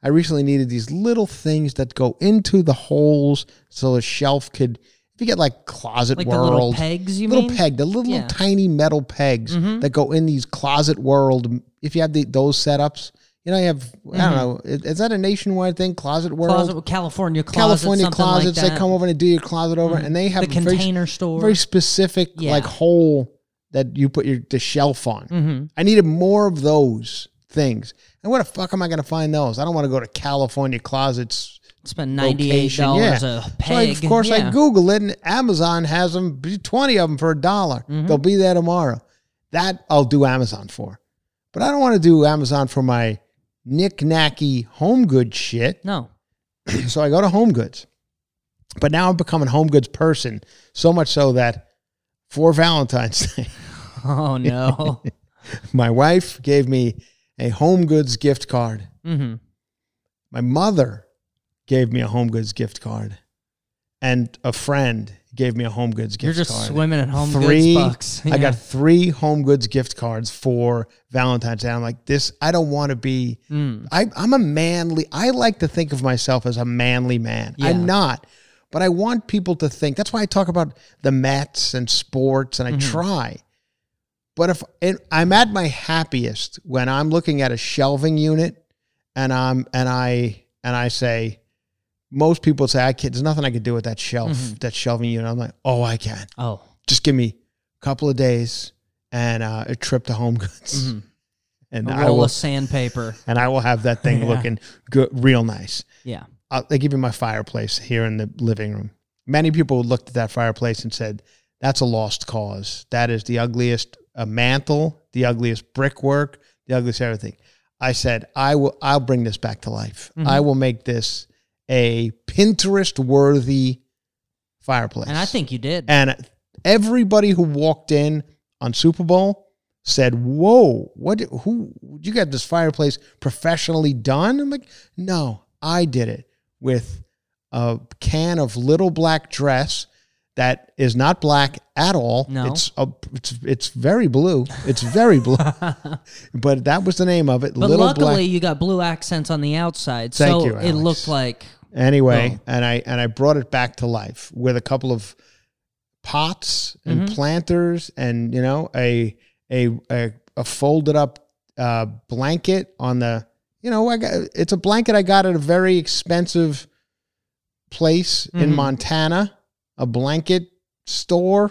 I recently needed these little things that go into the holes so the shelf could. If you get like Closet Like World, the little pegs, you little mean? peg, the little Yeah. Mm-hmm. tiny metal pegs that go in these Closet World. If you have the, those setups, you know, you have I don't know. Is, is that a nationwide thing? Closet World, Mm-hmm. Closet, California closet, California closets. Like they come over and do your closet over, and they have the a very, container store. very specific Yeah. like hole that you put your the shelf on. Mhm. I needed more of those things. And where the fuck am I going to find those? I don't want to go to California Closets Spend ninety eight dollars Yeah. a So I, peg. of course, I. Google it, and Amazon has them, twenty of them for a dollar. Mm-hmm. They'll be there tomorrow. That I'll do Amazon for, but I don't want to do Amazon for my knick-knacky home goods shit. No. so I go to Home Goods, but now I'm becoming a Home Goods person. So much so that for Valentine's Day, Oh no. my wife gave me a Home Goods gift card. hmm My mother gave me a Home Goods gift card, and a friend gave me a Home Goods gift card. You're just card. swimming in home three, goods bucks. I got three Home Goods gift cards for Valentine's Day. I'm like, this. I don't want to be. Mm. I, I'm a manly. I like to think of myself as a manly man. Yeah. I'm not, but I want people to think. That's why I talk about the Mets and sports, and I Mm-hmm. try. But if and I'm at my happiest when I'm looking at a shelving unit, and I'm and I and I say, most people say I can't. There's nothing I can do with that shelf, Mm-hmm. that shelving unit. I'm like, oh, I can. Oh. Just give me a couple of days and uh, a trip to Home Goods, Mhm. and A I roll will of sandpaper. and I will have that thing Yeah. looking good, real nice. Yeah. I'll, they give you my fireplace here in the living room. Many people looked at that fireplace and said, "That's a lost cause. That is the ugliest uh, mantle, the ugliest brickwork, the ugliest everything." I said, "I will. I'll bring this back to life. Mm-hmm. I will make this a Pinterest worthy fireplace." And I think you did. and everybody who walked in on Super Bowl said, "Whoa, what? Who? You got this fireplace professionally done?" I'm like, "No, I did it with a can of Little Black Dress that is not black at all. No. it's a, it's it's very blue. It's very blue, but that was the name of it. but Little luckily, Black. you got blue accents on the outside, Thank so you, it looked like Anyway, Oh. and I and I brought it back to life with a couple of pots and Mm-hmm. planters, and you know a a a, a folded up uh, blanket on the. You know, I got it's a blanket I got at a very expensive place in Mhm. Montana, a blanket store.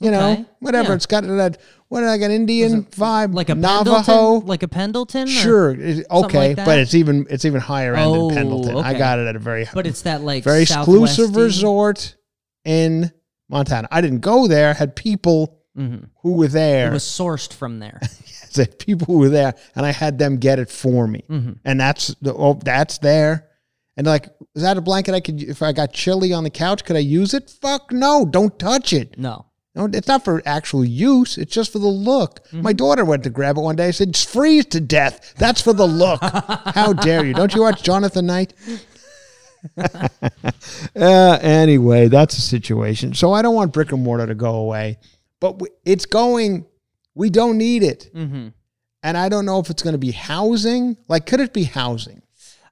You know, Okay. whatever. Yeah. It's got that. What like an Indian vibe, like a Navajo. Pendleton, like a Pendleton. Sure. it- okay, like but it's even it's even higher end Oh, than Pendleton. I got it at a very but it's that like very exclusive resort in Montana. I didn't go there. Had people Mhm. who were there. It was sourced from there. said people who were there, and I had them get it for me. Mhm. And that's the oh, that's there. And like, is that a blanket I could? If I got chilly on the couch, could I use it? Fuck no! Don't touch it. No. No, it's not for actual use. It's just for the look. Mm-hmm. My daughter went to grab it one day. I said, "Freeze to death." That's for the look. How dare you? Don't you watch Jonathan Knight? uh, anyway, that's the situation. So I don't want brick and mortar to go away, but it's going. We don't need it. hmm and I don't know if it's going to be housing. Like, could it be housing?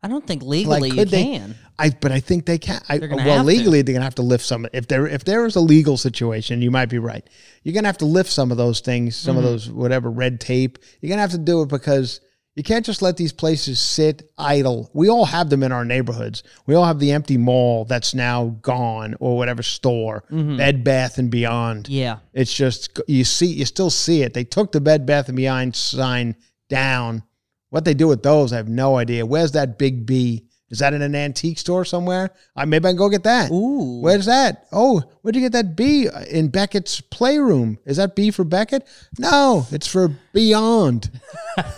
I don't think legally you they- can. I but I think they can. I, well, have to. legally they're gonna have to lift some. If there if there is a legal situation, you might be right. You're gonna have to lift some of those things, some Mm-hmm. of those whatever red tape. You're gonna have to do it because you can't just let these places sit idle. We all have them in our neighborhoods. We all have the empty mall that's now gone or whatever store, Bed Bath and Beyond. Mm-hmm. Yeah. It's just you see, you still see it. They took the Bed Bath and Beyond sign down. What they do with those, I have no idea. Where's that Big B? Is that in an antique store somewhere? Uh, maybe I can go get that. Ooh. Where's that? Oh, where'd you get that B in Beckett's playroom? Is that B for Beckett? No, it's for Beyond.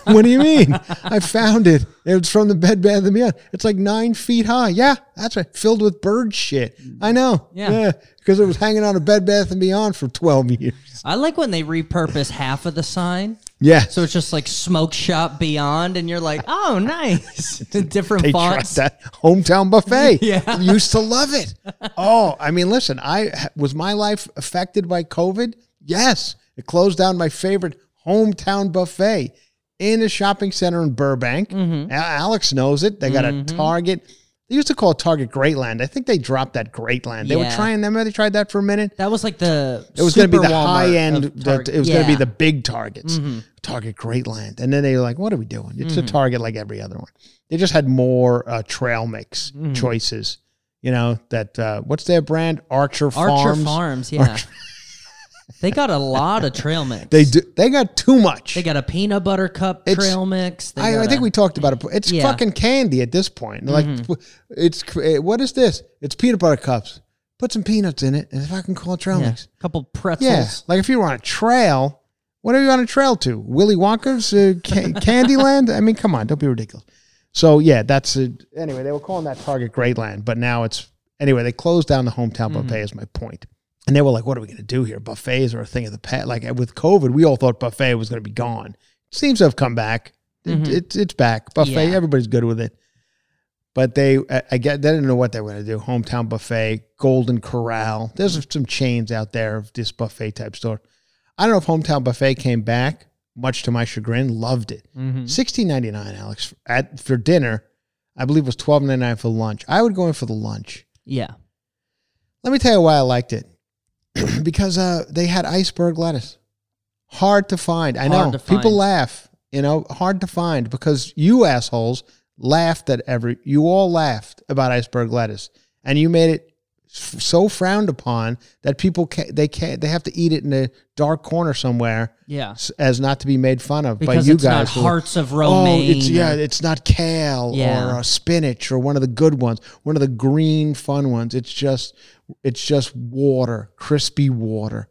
what do you mean? I found it. It's from the Bed Bath and Beyond. It's like nine feet high. Yeah, that's right. Filled with bird shit. I know. Yeah. because it was hanging on a Bed Bath and Beyond for twelve years. I like when they repurpose half of the sign. Yeah. So it's just like smoke shop beyond, and you're like, oh, nice. Different they fonts. that hometown buffet. Yeah. used to love it. Oh, I mean, listen, I was my life affected by COVID. Yes, it closed down my favorite hometown buffet in a shopping center in Burbank. Mm-hmm. Alex knows it. They got a Target. They used to call it Target Greatland. I think they dropped that Greatland. They were trying them. They tried that for a minute. That was like the. It was going to be the Walmart high end. The, it was going to be Mm-hmm. the big targets. Target Greatland, and then they were like, "What are we doing? It's a Target like every other one." They just had more uh, trail mix Mm-hmm. choices. You know that uh, what's their brand? Archer Farms. Archer Farms. Farms. yeah. they got a lot of trail mix. They do. They got too much. They got a peanut butter cup It's- trail mix. They I, I think a- we talked about it. It's Yeah. Mm-hmm. fucking candy at this point. Like it's eh, what is this? It's peanut butter cups. Put some peanuts in it, and if I can call it trail yeah, mix. A couple pretzels. Yeah, like if you were on a trail, what are you on a trail to? Willy Wonka's uh, ca- Candyland? I mean, come on, don't be ridiculous. So yeah, that's a, anyway. They were calling that Target Greatland, but now it's anyway. They closed down the hometown buffet. Is my point. And they were like, "What are we going to do here? Buffets are a thing of the past." Like uh, with COVID, we all thought buffet was going to be gone. seems to have come back. It, mm-hmm. it's it's back. Buffet. Yeah. Everybody's good with it. But they, I, I get, they didn't know what they were going to do. Hometown buffet, Golden Corral. There's mm-hmm. some chains out there of this buffet type store. I don't know if Hometown Buffet came back, much to my chagrin. Loved it. Mm-hmm. Sixteen ninety nine, Alex, at for dinner. I believe it was twelve ninety nine for lunch. I would go in for the lunch. Yeah. Let me tell you why I liked it. because uh, they had iceberg lettuce. Hard to find. I know. People find. laugh. You know, hard to find because you assholes laughed at every. You all laughed about iceberg lettuce, and you made it f- so frowned upon that people can't. They can't. They have to eat it in a dark corner somewhere Yeah. s- as not to be made fun of by you it's not guys. who- hearts of Oh, romaine. it's yeah, it's not kale Yeah. or uh, spinach or one of the good ones, one of the green fun ones. It's just it's just water, crispy water.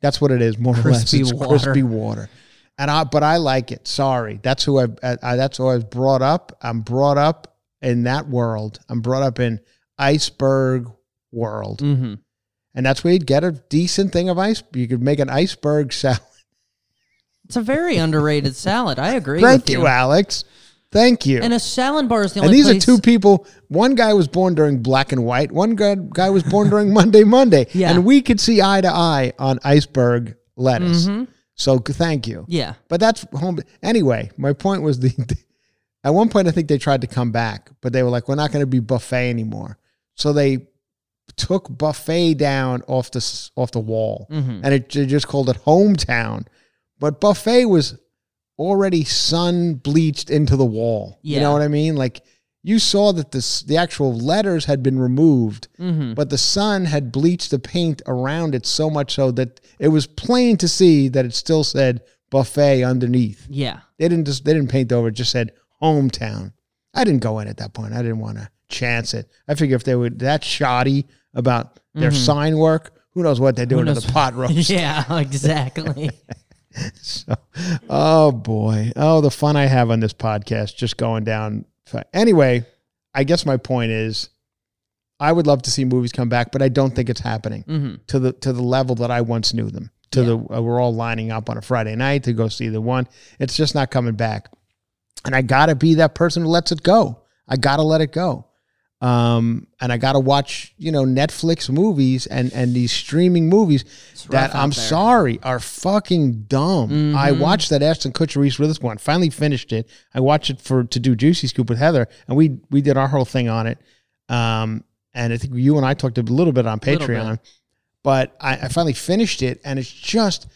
That's what it is, more or less. Crispy It's water. crispy water. And I, but I like it. Sorry, that's who I, I. That's who I was brought up. I'm brought up in that world. I'm brought up in iceberg world, Mhm. and that's where you'd get a decent thing of ice. You could make an iceberg salad. It's a very underrated salad. I agree. Thank with you, Alex. Thank you. And a salad bar is the only. And these place. are two people. One guy was born during black and white. One guy, guy was born during Monday, Monday. Yeah. And we could see eye to eye on iceberg lettuce. So thank you. Mm-hmm. Yeah. But that's home. Anyway, my point was the, at one point I think they tried to come back, but they were like, we're not going to be buffet anymore. So they took buffet down off the off the wall, Mm-hmm. and it they just called it hometown. But buffet was already sun bleached into the wall. Yeah. You know what I mean? Like you saw that this the actual letters had been removed, Mm-hmm. but the sun had bleached the paint around it so much so that it was plain to see that it still said buffet underneath. Yeah. They didn't just they didn't paint over; it just said hometown. I didn't go in at that point. I didn't want to chance it. I figure if they were that shoddy about their sign work, who knows what they're doing to the pot roast. Yeah, exactly. So, oh boy, oh the fun I have on this podcast just going down. Anyway, I guess my point is, I would love to see movies come back, but I don't think it's happening hmm to the to the level that I once knew them. To the uh, we're all lining up on a Friday night to go see the one. It's just not coming back, and I gotta be that person who lets it go. I gotta let it go. Um, and I got to watch, you know, Netflix movies and and these streaming movies that I'm sorry are fucking dumb. I Mm-hmm. watched that Ashton Kutcher Reese Witherspoon. Finally finished it. I watched it for to do Juicy Scoop with Heather, and we we did our whole thing on it. Um, and I think you and I talked a little bit on Little bit. Patreon, but I, I finally finished it, and it's just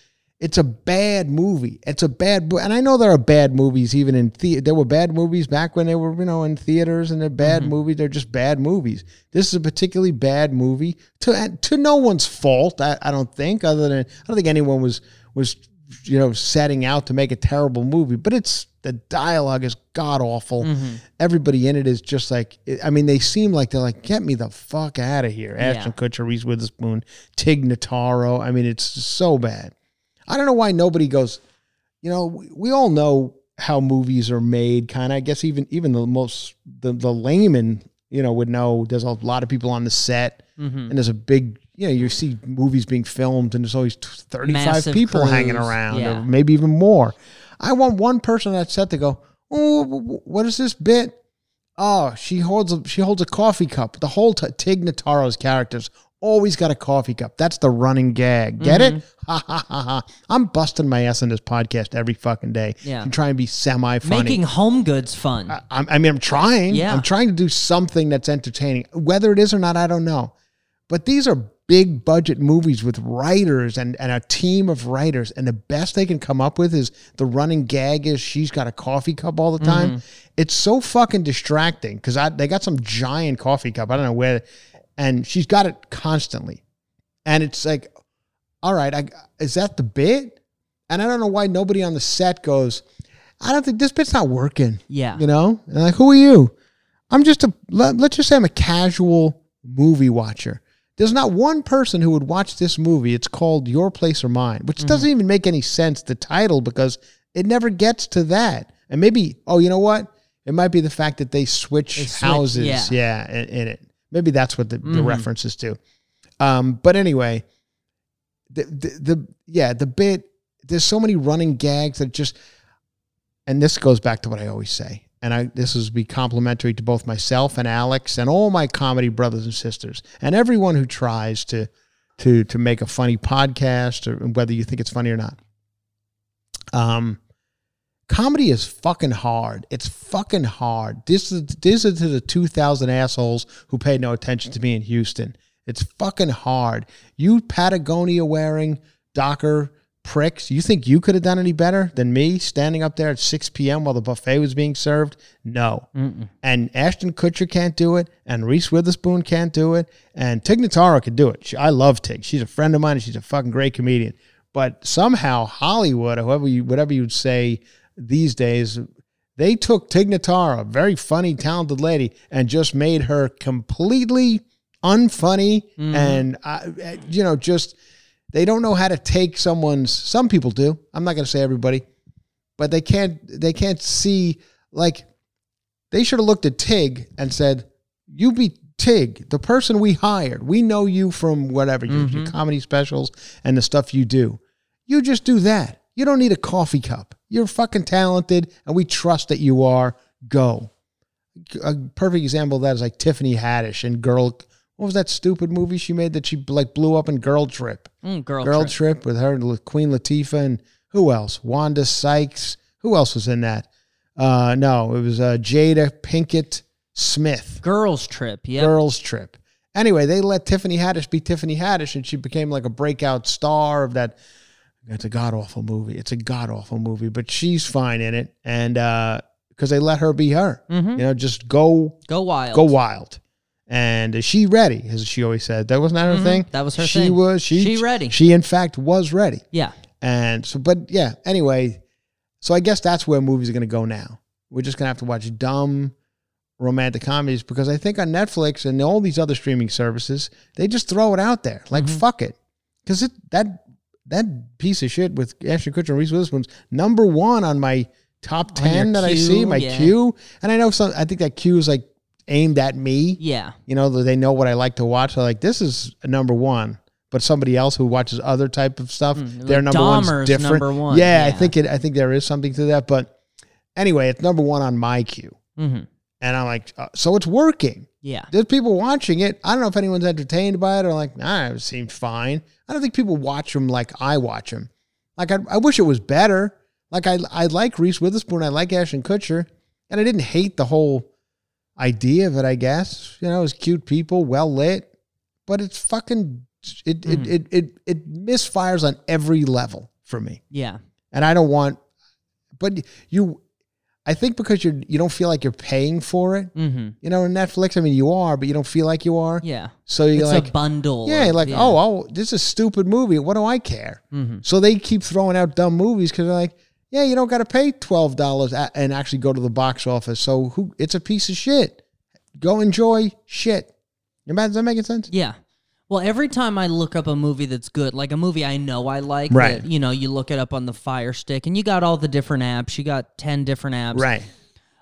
it's a bad movie. It's a bad, bo- and I know there are bad movies even in the. There were bad movies back when they were you know in theaters, and they're bad Mm-hmm. movies. They're just bad movies. This is a particularly bad movie to to no one's fault. I, I don't think, other than I don't think anyone was was you know setting out to make a terrible movie. But it's the dialogue is god awful. Mm-hmm. Everybody in it is just like I mean, they seem like they're like, get me the fuck out of here. Ashton Kutcher, Reese Witherspoon, Tig Notaro. I mean, it's so bad. I don't know why nobody goes. You know, we, we all know how movies are made. Kind of, I guess even even the most the the layman, you know, would know. There's a lot of people on the set, Mm-hmm. and there's a big. You know, you see movies being filmed, and there's always 35 Massive people hanging around, yeah. or maybe even more. I want one person on that set to go. Oh, wh- wh- what is this bit? Oh, she holds a she holds a coffee cup. The whole t- Tig Notaro's characters always got a coffee cup. That's the running gag. Get it? Mm-hmm. Ha ha ha ha. I'm busting my ass in this podcast every fucking day. Yeah. and trying to be semi funny. Making home goods fun. I'm, I mean, I'm trying. Yeah. I'm trying to do something that's entertaining. Whether it is or not, I don't know. But these are big budget movies with writers and, and a team of writers. And the best they can come up with is the running gag is she's got a coffee cup all the time. It's so fucking distracting because they got some giant coffee cup. I don't know where, and she's got it constantly. And it's like, all right, I, is that the bit? And I don't know why nobody on the set goes, I don't think this bit's not working. yeah. You know, and like, who are you? I'm just a let, let's just say I'm a casual movie watcher. There's not one person who would watch this movie. It's called Your Place or Mine, which Mm-hmm. doesn't even make any sense. The title because it never gets to that. And maybe, oh, you know what? It might be the fact that they switch, They switch, houses, yeah. yeah, in, in it. Maybe that's what the, the Mhm. reference is to. Um, but anyway, the, the the yeah the bit. There's so many running gags that just and this goes back to what I always say, and I this is be complimentary to both myself and Alex and all my comedy brothers and sisters and everyone who tries to to to make a funny podcast or whether you think it's funny or not. Um, comedy is fucking hard. It's fucking hard. This is this is to the two thousand assholes who paid no attention to me in Houston. It's fucking hard. You Patagonia wearing Docker pricks. You think you could have done any better than me standing up there at 6 p.m. while the buffet was being served? No. And Ashton Kutcher can't do it, and Reese Witherspoon can't do it, and Tig Notaro can do it. She, I love Tig. She's a friend of mine, and she's a fucking great comedian. But somehow Hollywood, or whoever you, whatever you'd say these days, they took Tig Notaro, a very funny, talented lady, and just made her completely unfunny mm-hmm. and uh, uh, you know just they don't know how to take someone's some people do i'm not going to say everybody but they can't they can't see like they should have looked at tig and said you be tig the person we hired. We know you from whatever your, your mm-hmm. comedy specials and the stuff you do. You just do that. You don't need a coffee cup you're fucking talented and we trust that you are go a perfect example of that is like Tiffany Haddish and Girl. What was that stupid movie she made that she like blew up in Girl Trip? Mm, girl, Girl trip. Trip with her and Queen Latifah and who else? Wanda Sykes. Who else was in that? Uh, no, it was uh, Jada Pinkett Smith. Girls trip. Yeah. Girls Trip. Anyway, they let Tiffany Haddish be Tiffany Haddish, and she became like a breakout star of that. It's a god awful movie. It's a god awful movie, but she's fine in it, and uh because they let her be her, you know, just go Go wild. go wild. And is she ready? As she always said, that wasn't her thing. Mm-hmm. That was her she thing. was she She ready. She in fact was ready. Yeah. And so, but yeah. Anyway, so I guess that's where movies are going to go now. We're just going to have to watch dumb romantic comedies because I think on Netflix and all these other streaming services, they just throw it out there like Mm-hmm. fuck it, because it that that piece of shit with Ashton Kutcher and Reese Witherspoon's number one on my top ten that I queue, see my yeah. queue, and I know some. I think that queue is like aimed at me. Yeah. You know, they know what I like to watch. They're like, this is a number one. But somebody else who watches other type of stuff, their like number Dahmer's one's different. number one, Yeah, I think it. I think there is something to that. But anyway, it's number one on my queue, Mm-hmm. and I'm like, uh, so it's working. Yeah. There's people watching it. I don't know if anyone's entertained by it or like, nah, it seemed fine. I don't think people watch them like I watch them. Like I, I wish it was better. Like I, I like Reese Witherspoon. I like Ashton Kutcher, and I didn't hate the whole idea of it. I guess you know, it was cute people, well lit, but it's fucking it it, hmm. it it it misfires on every level for me Yeah. and I don't want. But you, I think because you're you don't feel like you're paying for it. Mm-hmm. You know, in Netflix. I mean, you are, but you don't feel like you are. Yeah. So you're It's like, a bundle. yeah, of- like yeah. oh, oh, this is a stupid movie. What do I care? Mm-hmm. So they keep throwing out dumb movies because they're like, yeah, you don't got to pay twelve dollars and actually go to the box office. So who? It's a piece of shit. Go enjoy shit. Does that making sense? Yeah. Well, every time I look up a movie that's good, like a movie I know I like, Right. that, you know, you look it up on the Fire Stick, and you got all the different apps. You got ten different apps. Right.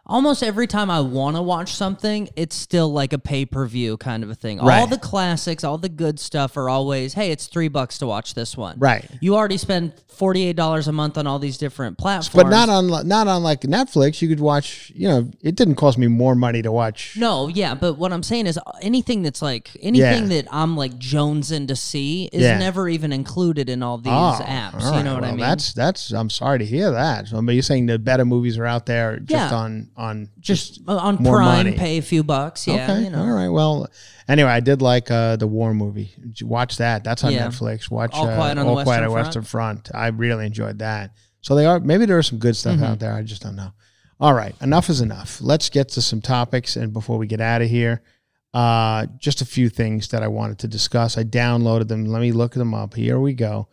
Almost every time I want to watch something, it's still like a pay per view kind of a thing. All the classics, all the good stuff are always, hey, it's three bucks to watch this one. Right. You already spend forty eight dollars a month on all these different platforms, But not on not on like Netflix. You could watch. You know, it didn't cost me more money to watch. No, yeah, but what I'm saying is uh, anything that's like anything Yeah. that I'm like jonesing to see is Yeah. never even included in all these Oh, apps. all You know what I Well, mean? That's that's. I'm sorry to hear that. So, but you're saying the better movies are out there just Yeah. on on just uh, on Prime, money. pay a few bucks. Yeah, okay. you know. All right. Well, anyway, I did like uh, the war movie. Watch that? That's on Yeah. Netflix. Watch All uh, Quiet on the All Quiet Western on Front. Western Front. I really enjoyed that. So they are maybe there is some good Mm-hmm. stuff out there. I just don't know. All right, enough is enough. Let's get to some topics, and before we get out of here, uh, just a few things that I wanted to discuss. I downloaded them. Let me look them up. Here we go.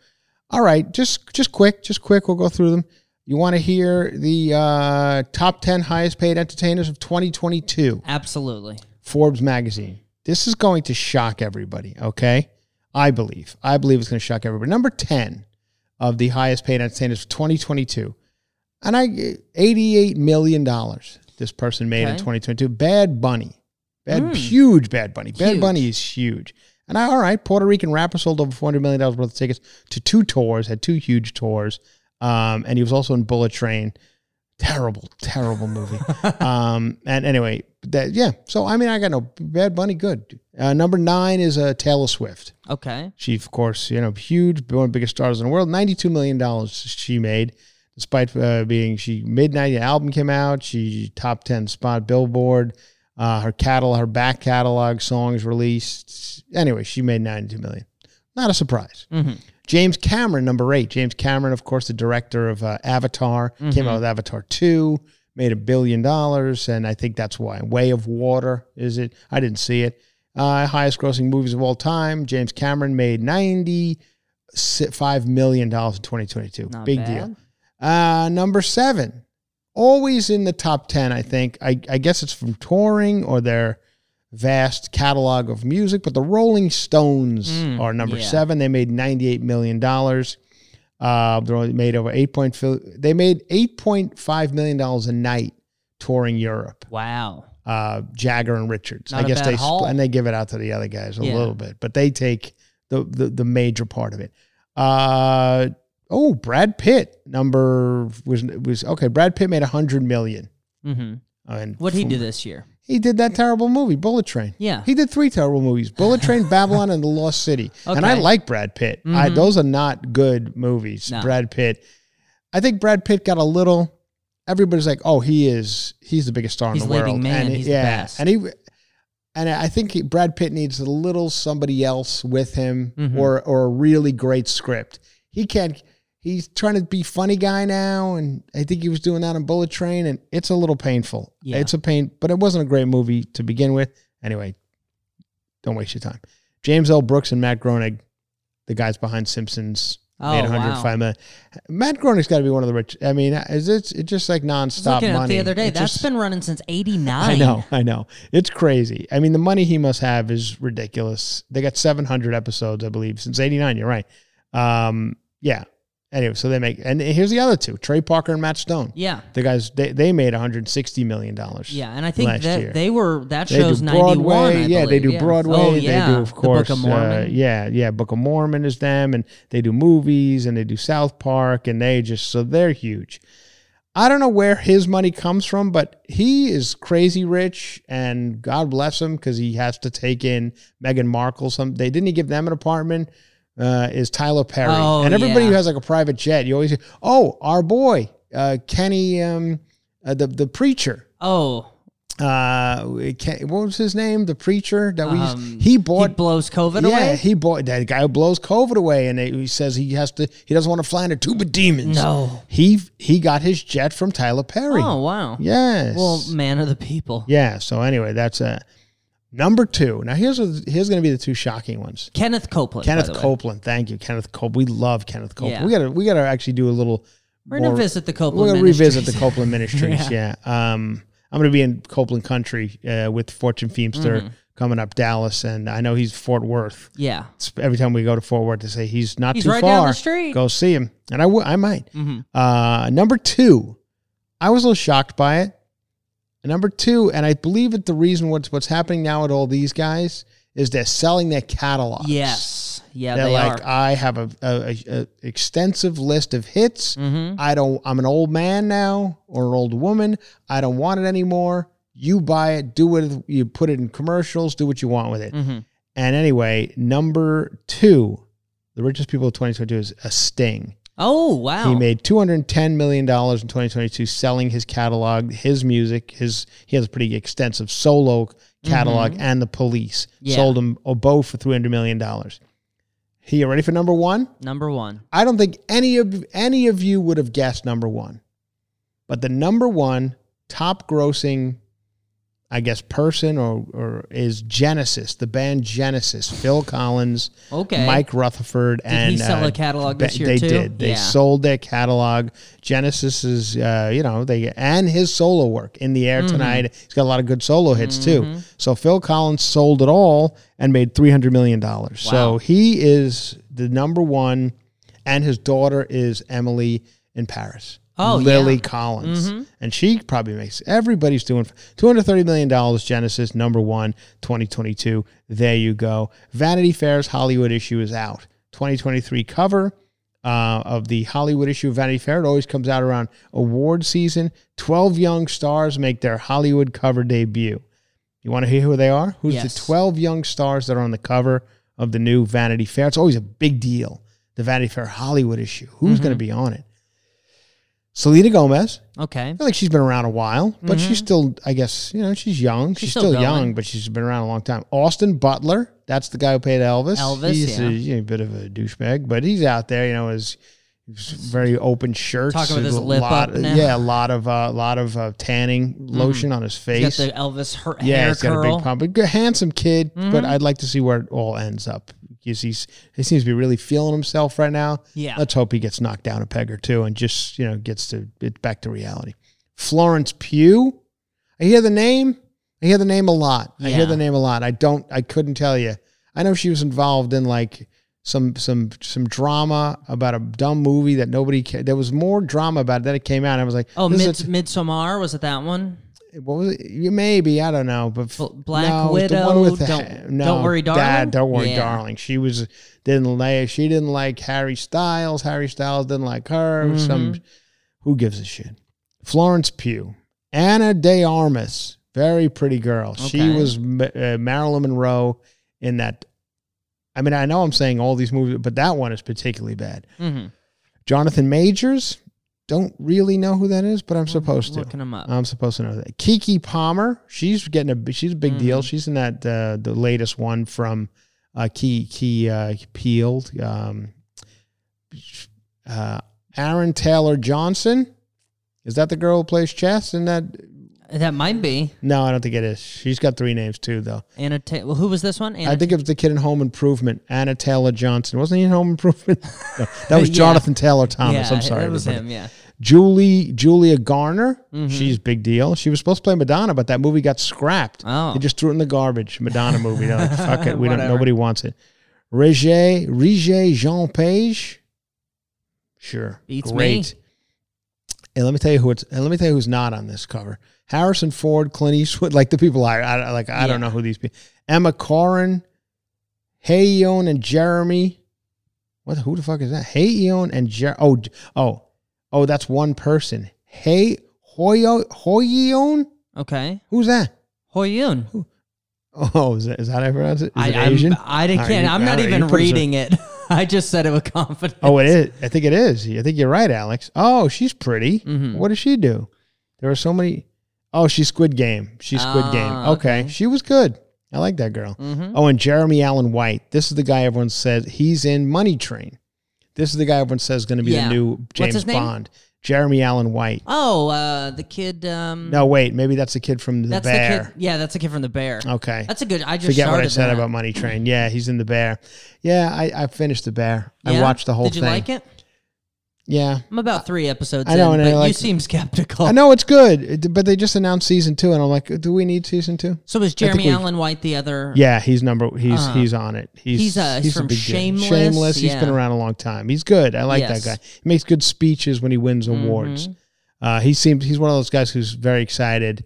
All right, just just quick, just quick. We'll go through them. You want to hear the uh, top ten highest paid entertainers of 2022? Absolutely. Forbes magazine. This is going to shock everybody, okay? I believe. I believe it's going to shock everybody. Number 10 of the highest paid entertainers for 2022. And I $88 million this person made in 2022. Bad Bunny. Bad Mm. huge Bad Bunny. Bad Huge. Bunny is huge. And I, all right, Puerto Rican rapper sold over $400 million worth of tickets to two tours, had two huge tours. Um, and he was also in Bullet Train. Terrible, terrible movie. um, and anyway, that yeah. So I mean, I got no Bad Bunny. Good. Uh, number nine is uh, Taylor Swift. Okay. She, of course, you know, huge, one of the biggest stars in the world. Ninety-two million dollars she made, despite uh, being she midnight album came out. She top ten spot Billboard. Uh, her catalog, her back catalog songs released. Anyway, she made ninety-two million. Not a surprise. Mm-hmm. James Cameron, number eight. James Cameron, of course, the director of uh, Avatar, came out with Avatar 2, made a billion dollars, and I think that's why. Way of Water, is it? I didn't see it. Uh, highest grossing movies of all time. James Cameron made $95 million in 2022. Not Big bad. deal. Uh, number seven, always in the top 10, I think. I, I guess it's from touring or their vast catalog of music, but the Rolling Stones Mm, are number yeah. seven. They made $98 million. Uh, they made over eight point. They made eight point five million dollars a night touring Europe. Wow. Uh, Jagger and Richards. Not I guess they haul. and they give it out to the other guys a Yeah. little bit, but they take the, the the major part of it. Uh, oh, Brad Pitt number was was okay. Brad Pitt made a hundred million. Mm-hmm. And What'd he do this year? He did that terrible movie, Bullet Train. Yeah. He did three terrible movies: Bullet Train, Babylon, and The Lost City. And I like Brad Pitt. I, Mhm. those are not good movies. No. Brad Pitt. I think Brad Pitt got a little. Everybody's like, "Oh, he is. He's the biggest star He's in the world." man. And he- He's the yeah, best. and he. And I think he- Brad Pitt needs a little somebody else with him, Mhm. or or a really great script. He can't. He's trying to be funny guy now, and I think he was doing that on Bullet Train, and it's a little painful. Yeah. It's a pain, but it wasn't a great movie to begin with. Anyway, don't waste your time. James L. Brooks and Matt Groening, the guys behind Simpsons, Oh, made wow. 105 million. Matt Groening's got to be one of the rich. I mean, is it? It's just like nonstop money. the other day. It's That's just- been running since '89. I know, I know. It's crazy. I mean, the money he must have is ridiculous. They got 700 episodes, I believe, since 89. You're right. Um, yeah. Anyway, so they make, and here's the other two Trey Parker and Matt Stone. Yeah. The guys, they, they made 160 million dollars. Yeah, and I think that year. they were that They shows do 91. Broadway. I yeah, they do Broadway. Oh, yeah. They do, of course. the Book of Mormon. Uh, yeah, yeah. Book of Mormon is them, and they do movies and they do South Park, and they just so they're huge. I don't know where his money comes from, but he is crazy rich, and God bless him because he has to take in Meghan Markle. Some they didn't he give them an apartment. Uh, is Tyler Perry Oh, and everybody who has like a private jet? You always hear, oh our boy uh, Kenny, um, uh, the the preacher. Oh, Uh, Ken, what was his name? The preacher that we um, he bought he blows COVID yeah, away. he bought that guy who blows COVID away, and he says he has to. He doesn't want to fly in a tube of demons. No. he he got his jet from Tyler Perry. Oh wow. yes. Well, man of the people. yeah. So anyway, that's a number two. Now here's what, here's going to be the two shocking ones. Kenneth Copeland. Kenneth. Copeland, thank you, Kenneth Copeland. We love Kenneth Copeland. Yeah. We gotta we gotta actually do a little. We're gonna visit the Copeland. We're gonna revisit the Copeland Ministries. yeah. Um, I'm gonna be in Copeland Country uh, with Fortune Feimster Mm-hmm. coming up Dallas, and I know he's Fort Worth. Yeah. It's- every time we go to Fort Worth to say he's not He's too right far. down the street. Go see him, and I w- I might. Mhm. Uh, number two, I was a little shocked by it. Number two, and I believe that the reason what's what's happening now with all these guys is they're selling their catalogs. Yes. Yeah, they're they like, are. I have a, a, a, extensive list of hits. Mhm. I don't. I'm an old man now or an old woman. I don't want it anymore. You buy it, do it. You put it in commercials. Do what you want with it. Mhm. And anyway, number two, the richest people of 2022 is a Sting. Oh wow. He made 210 million dollars in 2022 selling his catalog, his music. His he has a pretty extensive solo catalog, and the Police Mm-hmm. Yeah. sold them both for 300 million dollars. He you ready for number one? number one. I don't think any of any of you would have guessed number one, but the number one top grossing, I guess, person or or is Genesis, the band Genesis, Phil Collins, Okay. Mike Rutherford, Did and he sell uh, a catalog this year they too? did. They yeah. sold their catalog. Genesis is, uh, you know, they and his solo work in the Mm-hmm. air tonight. He's got a lot of good solo hits too. So Phil Collins sold it all and made three hundred million dollars. So he is the number one, and his daughter is Emily in Paris. Oh, Lily yeah. Mm-hmm. Collins, and she probably makes everybody's doing two hundred thirty million dollars. Genesis number one, 2022. There you go. Vanity Fair's Hollywood issue is out. 2023 cover uh, of the Hollywood issue of Vanity Fair. It always comes out around award season. Twelve young stars make their Hollywood cover debut. You want to hear who they are? Who's Yes. the 12 young stars that are on the cover of the new Vanity Fair? It's always a big deal. The Vanity Fair Hollywood issue. Who's Mm-hmm. going to be on it? Selena Gomez. Okay. I feel like she's been around a while, but she's still, I guess, you know, she's young. She's, still still, young, but she's been around a long time. Austin Butler, that's the guy who played Elvis. Elvis, he's yeah. a, you know, a bit of a douchebag, but he's out there, you know, his, his very open shirts. Talking with a his lip lot, up now. Yeah, a lot of uh, lot of uh, tanning lotion on his He's face. got the Elvis her- yeah, hair he's got a curl. Mm-hmm. big pump. A good, handsome kid, but I'd like to see where it all ends up. Because he's he seems to be really feeling himself right now. Yeah. Let's hope he gets knocked down a peg or two and just you know gets to it back to reality. Florence Pugh, I hear the name. I hear the name a lot. I hear the name a lot. I don't. I couldn't tell you. I know she was involved in like some some some drama about a dumb movie that nobody. Ca- there was more drama about it. Then it came out. And I was like, Oh, Mid- a- Midsommar was it that one? What was it? You maybe I don't know, but Bl- Black no, was the one with the- Don't- no, Don't Worry, Darling? Dad, don't worry, Yeah. darling. She was didn't like. She didn't like Harry Styles. Harry Styles didn't like her. Some Mm-hmm. who gives a shit. Florence Pugh, Ana de Armas, very pretty girl. She was uh, Marilyn Monroe in that. I mean, I know I'm saying all these movies, but that one is particularly bad. Mm-hmm. Jonathan Majors, don't really know who that is, but I'm supposed to. Looking him up. I'm supposed to know that. Keke Palmer, she's getting a she's a big Mm-hmm. deal. She's in that uh, the latest one from uh, Key Key uh, Peeled. Um, uh, Aaron Taylor Johnson, is that the girl who plays chess? In that? that might be No, I don't think it is. She's got three names too, though. Anna. Ta- well, who was this one? Anna I think it was the kid in Home Improvement, Anna Taylor Johnson. Wasn't he in Home Improvement? No, that was Yeah. Jonathan Taylor Thomas. yeah, I'm sorry. That was everybody. him. Yeah. Julie Julia Garner, Mm-hmm. she's big deal. She was supposed to play Madonna, but that movie got scrapped. Oh. They just threw it in the garbage. Madonna movie. They're like, fuck it, we don't. Nobody wants it. Rege Rege Jean Page, sure, Beats great. And let me tell you who it's. And let me tell you who's not on this cover. Harrison Ford, Clint Eastwood, like the people I, I like. I don't know who these people. Emma Corrin, Hayon and Jeremy. What? Who the fuck is that? Hayon and Jer. Oh, oh, oh. That's one person. Hey Hoyo Hoyeon? Okay. Who's that? Hoyun. Oh, is that, is that how I pronounce it? Is I, it I'm- Asian? I, right, can't. you- I'm not right, even you put us in- reading it. I just said it with confidence. Oh, it is. I think it is. I think you're right, Alex. Oh, she's pretty. Mhm. What does she do? There are so many. Oh, she's Squid Game. She's Squid Ah, Game. Okay. okay. she was good. I like that girl. Mhm. Oh, and Jeremy Allen White. This is the guy everyone says he's in Money Train. This is the guy everyone says is going to be Yeah. the new What's James his name? Bond. Jeremy Allen White. Oh, uh, the kid. Um, No, wait. Maybe that's the kid from the that's Bear. the kid. Yeah, that's the kid from the Bear. Okay. That's a good. I just Forget what I said that. about Money Train. Yeah, he's in the Bear. Yeah, I, I finished the Bear. I Yeah? watched the whole Did you thing. like it? Yeah. I'm about three episodes I know, in, and I but you seem skeptical. I know it's good, but they just announced season two, and I'm like, do we need season two? So is Jeremy Allen White the other? Yeah, he's number. He's Uh-huh. he's on it. He's He's, uh, he's a from big deal. Shameless, Shameless. He's been around a long time. He's good. I like Yes. that guy. He makes good speeches when he wins awards. Mhm. Uh, he seems he's one of those guys who's very excited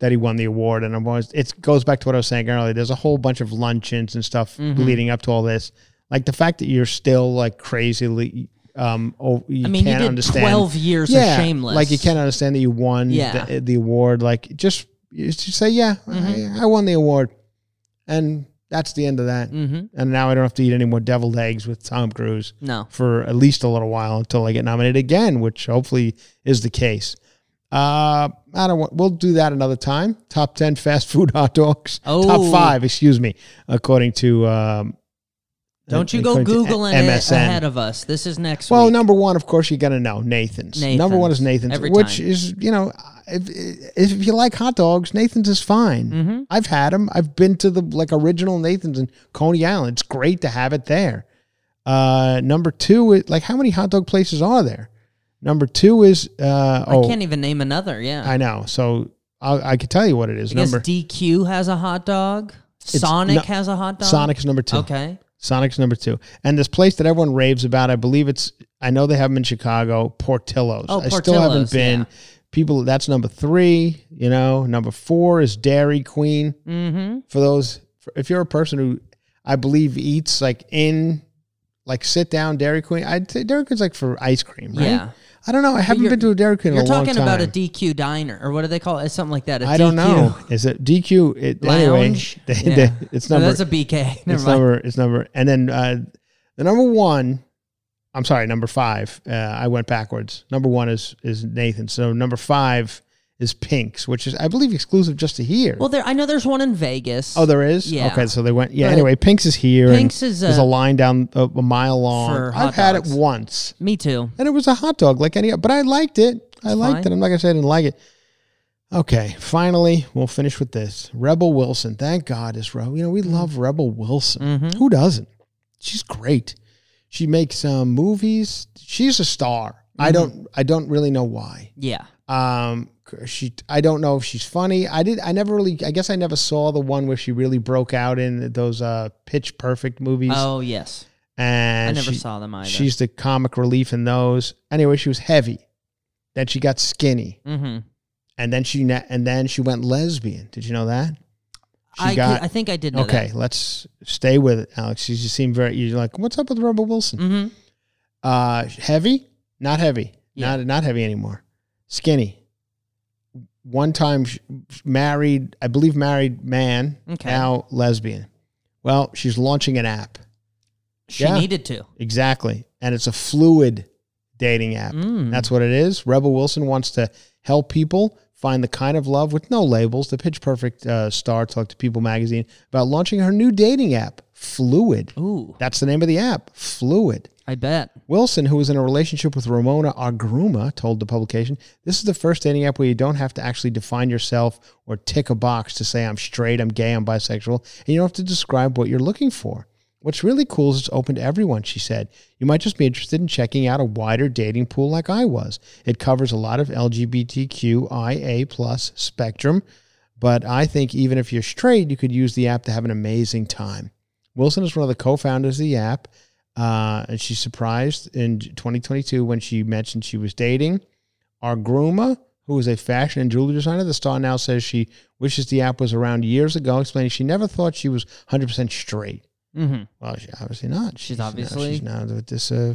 that he won the award, and I'm always. It goes back to what I was saying earlier. There's a whole bunch of luncheons and stuff Mm-hmm. leading up to all this. Like the fact that you're still like crazily. Um, oh, you I mean, you can't did understand. 12 years yeah, of Shameless. Like you can't understand that you won Yeah. the, the award. Like just you just say, yeah, Mm-hmm. I, I won the award, and that's the end of that. hmm And now I don't have to eat any more deviled eggs with Tom Cruise No. for at least a little while until I get nominated again, which hopefully is the case. Uh, I don't want. We'll do that another time. Top ten fast food hot dogs. Oh. Top five, excuse me, according to. Um, Don't you go googling MSN. it ahead of us. This is next Well, week. number one, of course, you got to know Nathan's. Number one is Nathan's. Nathan's, Every which time. is you know, if if you like hot dogs, Nathan's is fine. Mhm. I've had them. I've been to the like original Nathan's in Coney Island. It's great to have it there. Uh, number two, is, like how many hot dog places are there? Number two is uh, I oh, can't even name another. Yeah. I know. So I'll, I could tell you what it is. I Number DQ has a hot dog. Sonic no- has a hot dog. Sonic is number two. Okay. Sonic's number two. And this place that everyone raves about, I believe it's, I know they have them in Chicago, Portillo's. Oh, I still haven't been. yeah. People, that's number three. You know, number four is Dairy Queen. Mm-hmm. For those, for, if you're a person who I believe eats like in, like sit down Dairy Queen, I'd say Dairy Queen's like for ice cream, right? Yeah. I don't know. I haven't been to a Dairy Queen in a You're talking about a DQ diner, or what do they call it? It's something like that. A I don't know. Is it DQ? It, anyway, Lounge. they- Yeah. it's No, number. that's a BK. Never it's mind. number it's number and then uh the number one i'm sorry number five uh i went backwards number one is is nathan so number five is pink's which is i believe exclusive just to here well, there. I know there's one in Vegas. oh there is Yeah. okay so they went yeah anyway pink's is here Pink's is, there's a uh, line down a, a mile long i've had dogs. it once Me too. and it was a hot dog like any other, but i liked it i liked fine. it i'm not gonna say i didn't like it Okay, finally, we'll finish with this. Rebel Wilson. Thank God is Rebel. You know, we love Rebel Wilson. Mhm. Who doesn't? She's great. She makes um, movies. She's a star. I don't. I don't really know why. Yeah. Um, she. I don't know if she's funny. I did. I never really. I guess I never saw the one where she really broke out in those uh, Pitch Perfect movies. Oh yes. and I never she- saw them either. She's the comic relief in those. Anyway, she was heavy. Then she got skinny, Mm-hmm. and then she and then she went lesbian. Did you know that? She I, got could- I think I did know okay. Let's stay with it, Alex. You just seem very. You're like, what's up with Rebel Wilson? Mm-hmm. Uh, heavy, not heavy, Yeah. not not heavy anymore. Skinny. One time married, I believe married man. Okay. Now lesbian. Well, she's launching an app. She Yeah. needed to. Exactly, and it's a fluid dating app. Mm. That's what it is. Rebel Wilson wants to help people find the kind of love with no labels. The Pitch Perfect uh, star talked to People magazine about launching her new dating app, Fluid. Ooh, That's the name of the app, Fluid. I bet. Wilson, who was in a relationship with Ramona Agruma, told the publication, This is the first dating app where you don't have to actually define yourself or tick a box to say, I'm straight, I'm gay, I'm bisexual, and you don't have to describe what you're looking for. What's really cool is it's open to everyone, she said. You might just be interested in checking out a wider dating pool like I was. It covers a lot of LGBTQIA plus spectrum, but I think even if you're straight, you could use the app to have an amazing time. Wilson is one of the co-founders of the app. Uh, and she's surprised in 2022 when she mentioned she was dating our Agruma, who is a fashion and jewelry designer. The star now says she wishes the app was around years ago, explaining she never thought she was 100% straight. Mm-hmm. Well, she, obviously not. She's now- obviously- she's now with this uh,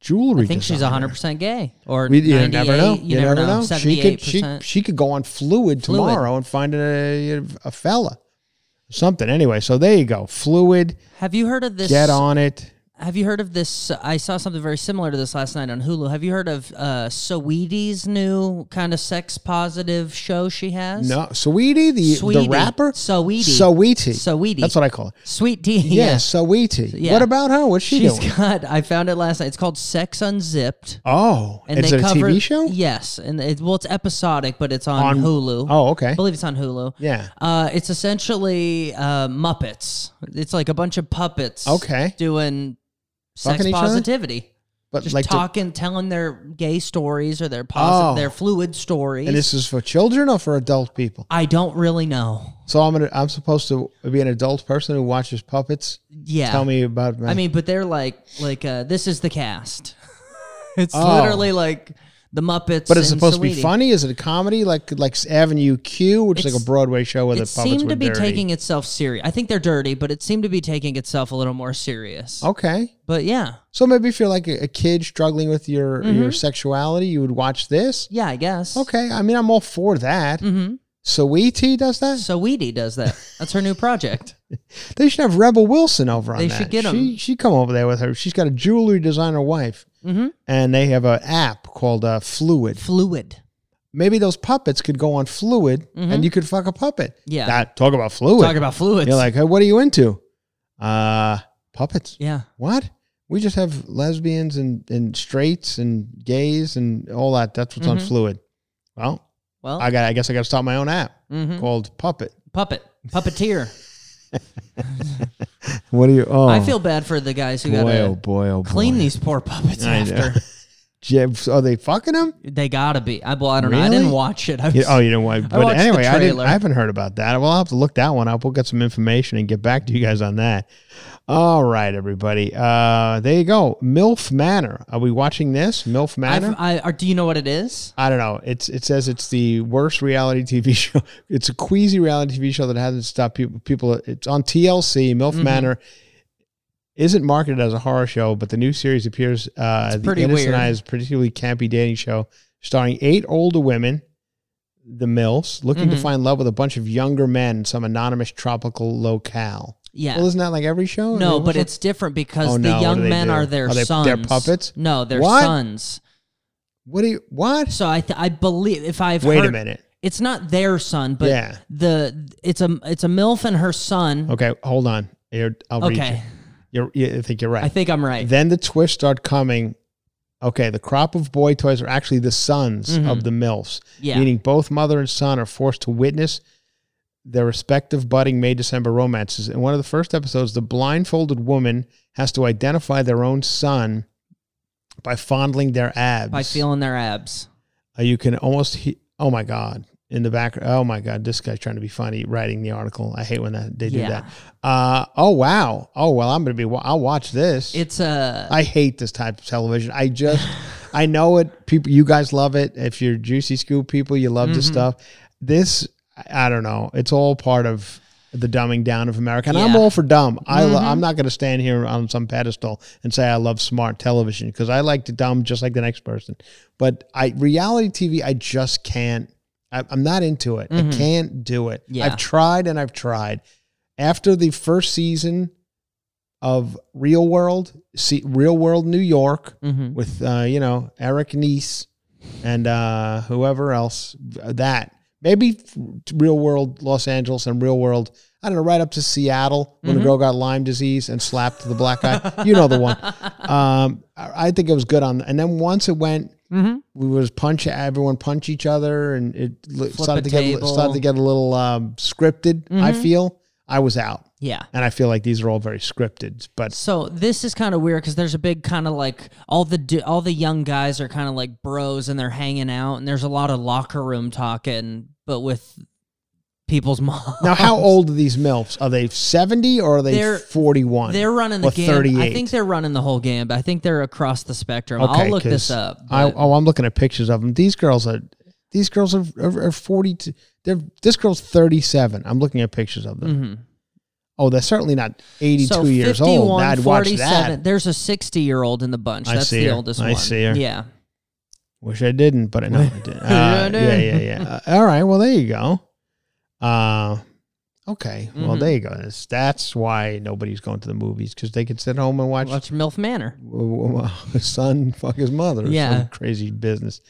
jewelry. I think she's hundred percent gay, or We, you 98, never know. You, never know. She could she she could go on fluid, Fluid. tomorrow and find a a fella, something. Anyway, so there you go. Fluid. Have you heard of this? Get on it. Have you heard of this? I saw something very similar to this last night on Hulu. Have you heard of uh, Saweetie's new kind of sex positive show she has? No, Sweetie, the Sweetie. the rapper. Saweetie. Saweetie. Saweetie. That's what I call it. Sweet tea. Yeah, Yeah. Saweetie. Yeah. What about her? What's she She's doing? got. I found it last night. It's called Sex Unzipped. Oh, And is they it a cover, TV show? Yes, and it, well, it's episodic, but it's on, On- Hulu. Oh, okay. I believe it's on Hulu. Yeah. Uh, it's essentially uh, Muppets. It's like a bunch of puppets. Okay. Doing sex Fucking each other? positivity. But Just like, to- talking, telling their gay stories or their positive, Oh. their fluid stories. and this is for children or for adult people? I don't really know. So I'm gonna, I'm supposed to be an adult person who watches puppets. Yeah. Tell me about. My, I mean, but they're like, like uh, this is the cast. it's Oh. literally like the Muppets. but it's supposed to be funny. Is it a comedy like like Avenue Q, which is like a Broadway show where the It puppets seemed to be dirty? taking itself serious. I think they're dirty, but it seemed to be taking itself a little more serious. Okay, But yeah, so maybe if you're like a, a kid struggling with your Mm-hmm. your sexuality, you would watch this. yeah, I guess. Okay, I mean I'm all for that. Mm-hmm. Saweetie does that. So Weedy does that. That's her new project. They should have Rebel Wilson over on They that. should get 'em. She she come over there with her. She's got a jewelry designer wife, Mm-hmm. and they have an app called uh, Fluid. Fluid. Maybe those puppets could go on Fluid, and you could fuck a puppet. Mm-hmm. Yeah. That, talk about Fluid. Talk about fluids. You're like, hey, what are you into? Uh, puppets. yeah. What? We just have lesbians and, and straights and gays and all that. That's what's on Mhm. Fluid. Well, Well, I got. I guess I got to start my own app mhm. called Puppet. puppet, puppeteer. What do you? Oh, I feel bad for the guys who boy, gotta oh boy, oh boy. clean these poor puppets I after. Jibs, are they fucking them? They gotta be. I, well, I don't know. I didn't watch it. I was, You- oh, you know what? But watched the anyway, I didn't. I haven't heard about that. Well, I'll have to look that one up. We'll get some information and get back to you guys on that. All right, everybody. Uh, there you go. MILF Manor. Are we watching this? MILF Manor. I've, or do you know what it is? I don't know. It's it says it's the worst reality TV show. It's a queasy reality TV show that hasn't stopped people. People. It's on TLC. MILF Mm-hmm. Manor isn't marketed as a horror show, but the new series appears uh, the pretty innocentized, particularly campy dating show starring eight older women, the MILFs, looking to Mhm. find love with a bunch of younger men in some anonymous tropical locale. Yeah. Well, isn't that like every show? no, Every but it's different because Oh, the no, what young do they men do? are their Are they- sons. they're puppets? No, they're What? sons. what do you what? So I th- I believe if I've Wait a heard- minute. it's not their son, but Yeah. the it's a it's a milf and her son. Okay, hold on. Here, I'll read. Okay, You're, you I think you're right. I think I'm right. Then the twists start coming. Okay, the crop of boy toys are actually the sons of the MILFs, Mm-hmm. Yeah. meaning both mother and son are forced to witness their respective budding May December romances. In one of the first episodes, the blindfolded woman has to identify their own son by fondling their abs. By feeling their abs. Uh, you can almost he- oh my god in the back oh my god this guy's trying to be funny writing the article i hate when that they do Yeah. that uh oh wow oh well i'm gonna be i'll watch this It's a i hate this type of television i just i know it people you guys love it if you're juicy scoop people you love this Mm-hmm. stuff this i I don't know it's all part of the dumbing down of America, and I'm Mm-hmm. all for dumb. I lo- I'm not going to stand here on some pedestal and say I love smart television because I like to dumb just like the next person. But I reality TV, I just can't. I, I'm not into it. I can't do it. Mm-hmm. Yeah. I've tried and I've tried. After the first season of Real World, see, Real World New York Mhm. with uh, you know Eric Nies and uh, whoever else that maybe Real World Los Angeles and Real World I don't know right up to Seattle when the girl got Lyme disease and slapped the black guy. you know the one. Um, I think it was good on. And then once it went, Mhm. we was punch everyone punch each other and it li- started a to get started to get a little um, scripted. I feel I was out, yeah. and I feel like these are all very scripted. But So this is kind of weird because there's a big kind of like all the all the young guys are kind of like bros and they're hanging out and there's a lot of locker room talking, but with people's moms. now, how old are these milfs? Are they seventy or are they They're- forty-one? They're running the game. 38? I think they're running the whole game. But I think they're across the spectrum. I'll look this up. I, but- oh, I'm looking at pictures of them. These girls are, these girls are, are, are 40. To, they're this girl's 37. I'm looking at pictures of them. Mhm. Oh, they're certainly not 82 so years 51, old. I'd watch 47. that. There's a 60 year old in the bunch. I That's see the her. oldest I one. see her. Yeah. Wish I didn't, but I know I did. Uh, I yeah, did. yeah, yeah. Uh, all right. Well, there you go. Uh, okay. Well, Mhm. there you go. That's, that's why nobody's going to the movies because they can sit home and watch Watch MILF Manor. w- w- his son fuck his mother. Yeah. Some crazy business.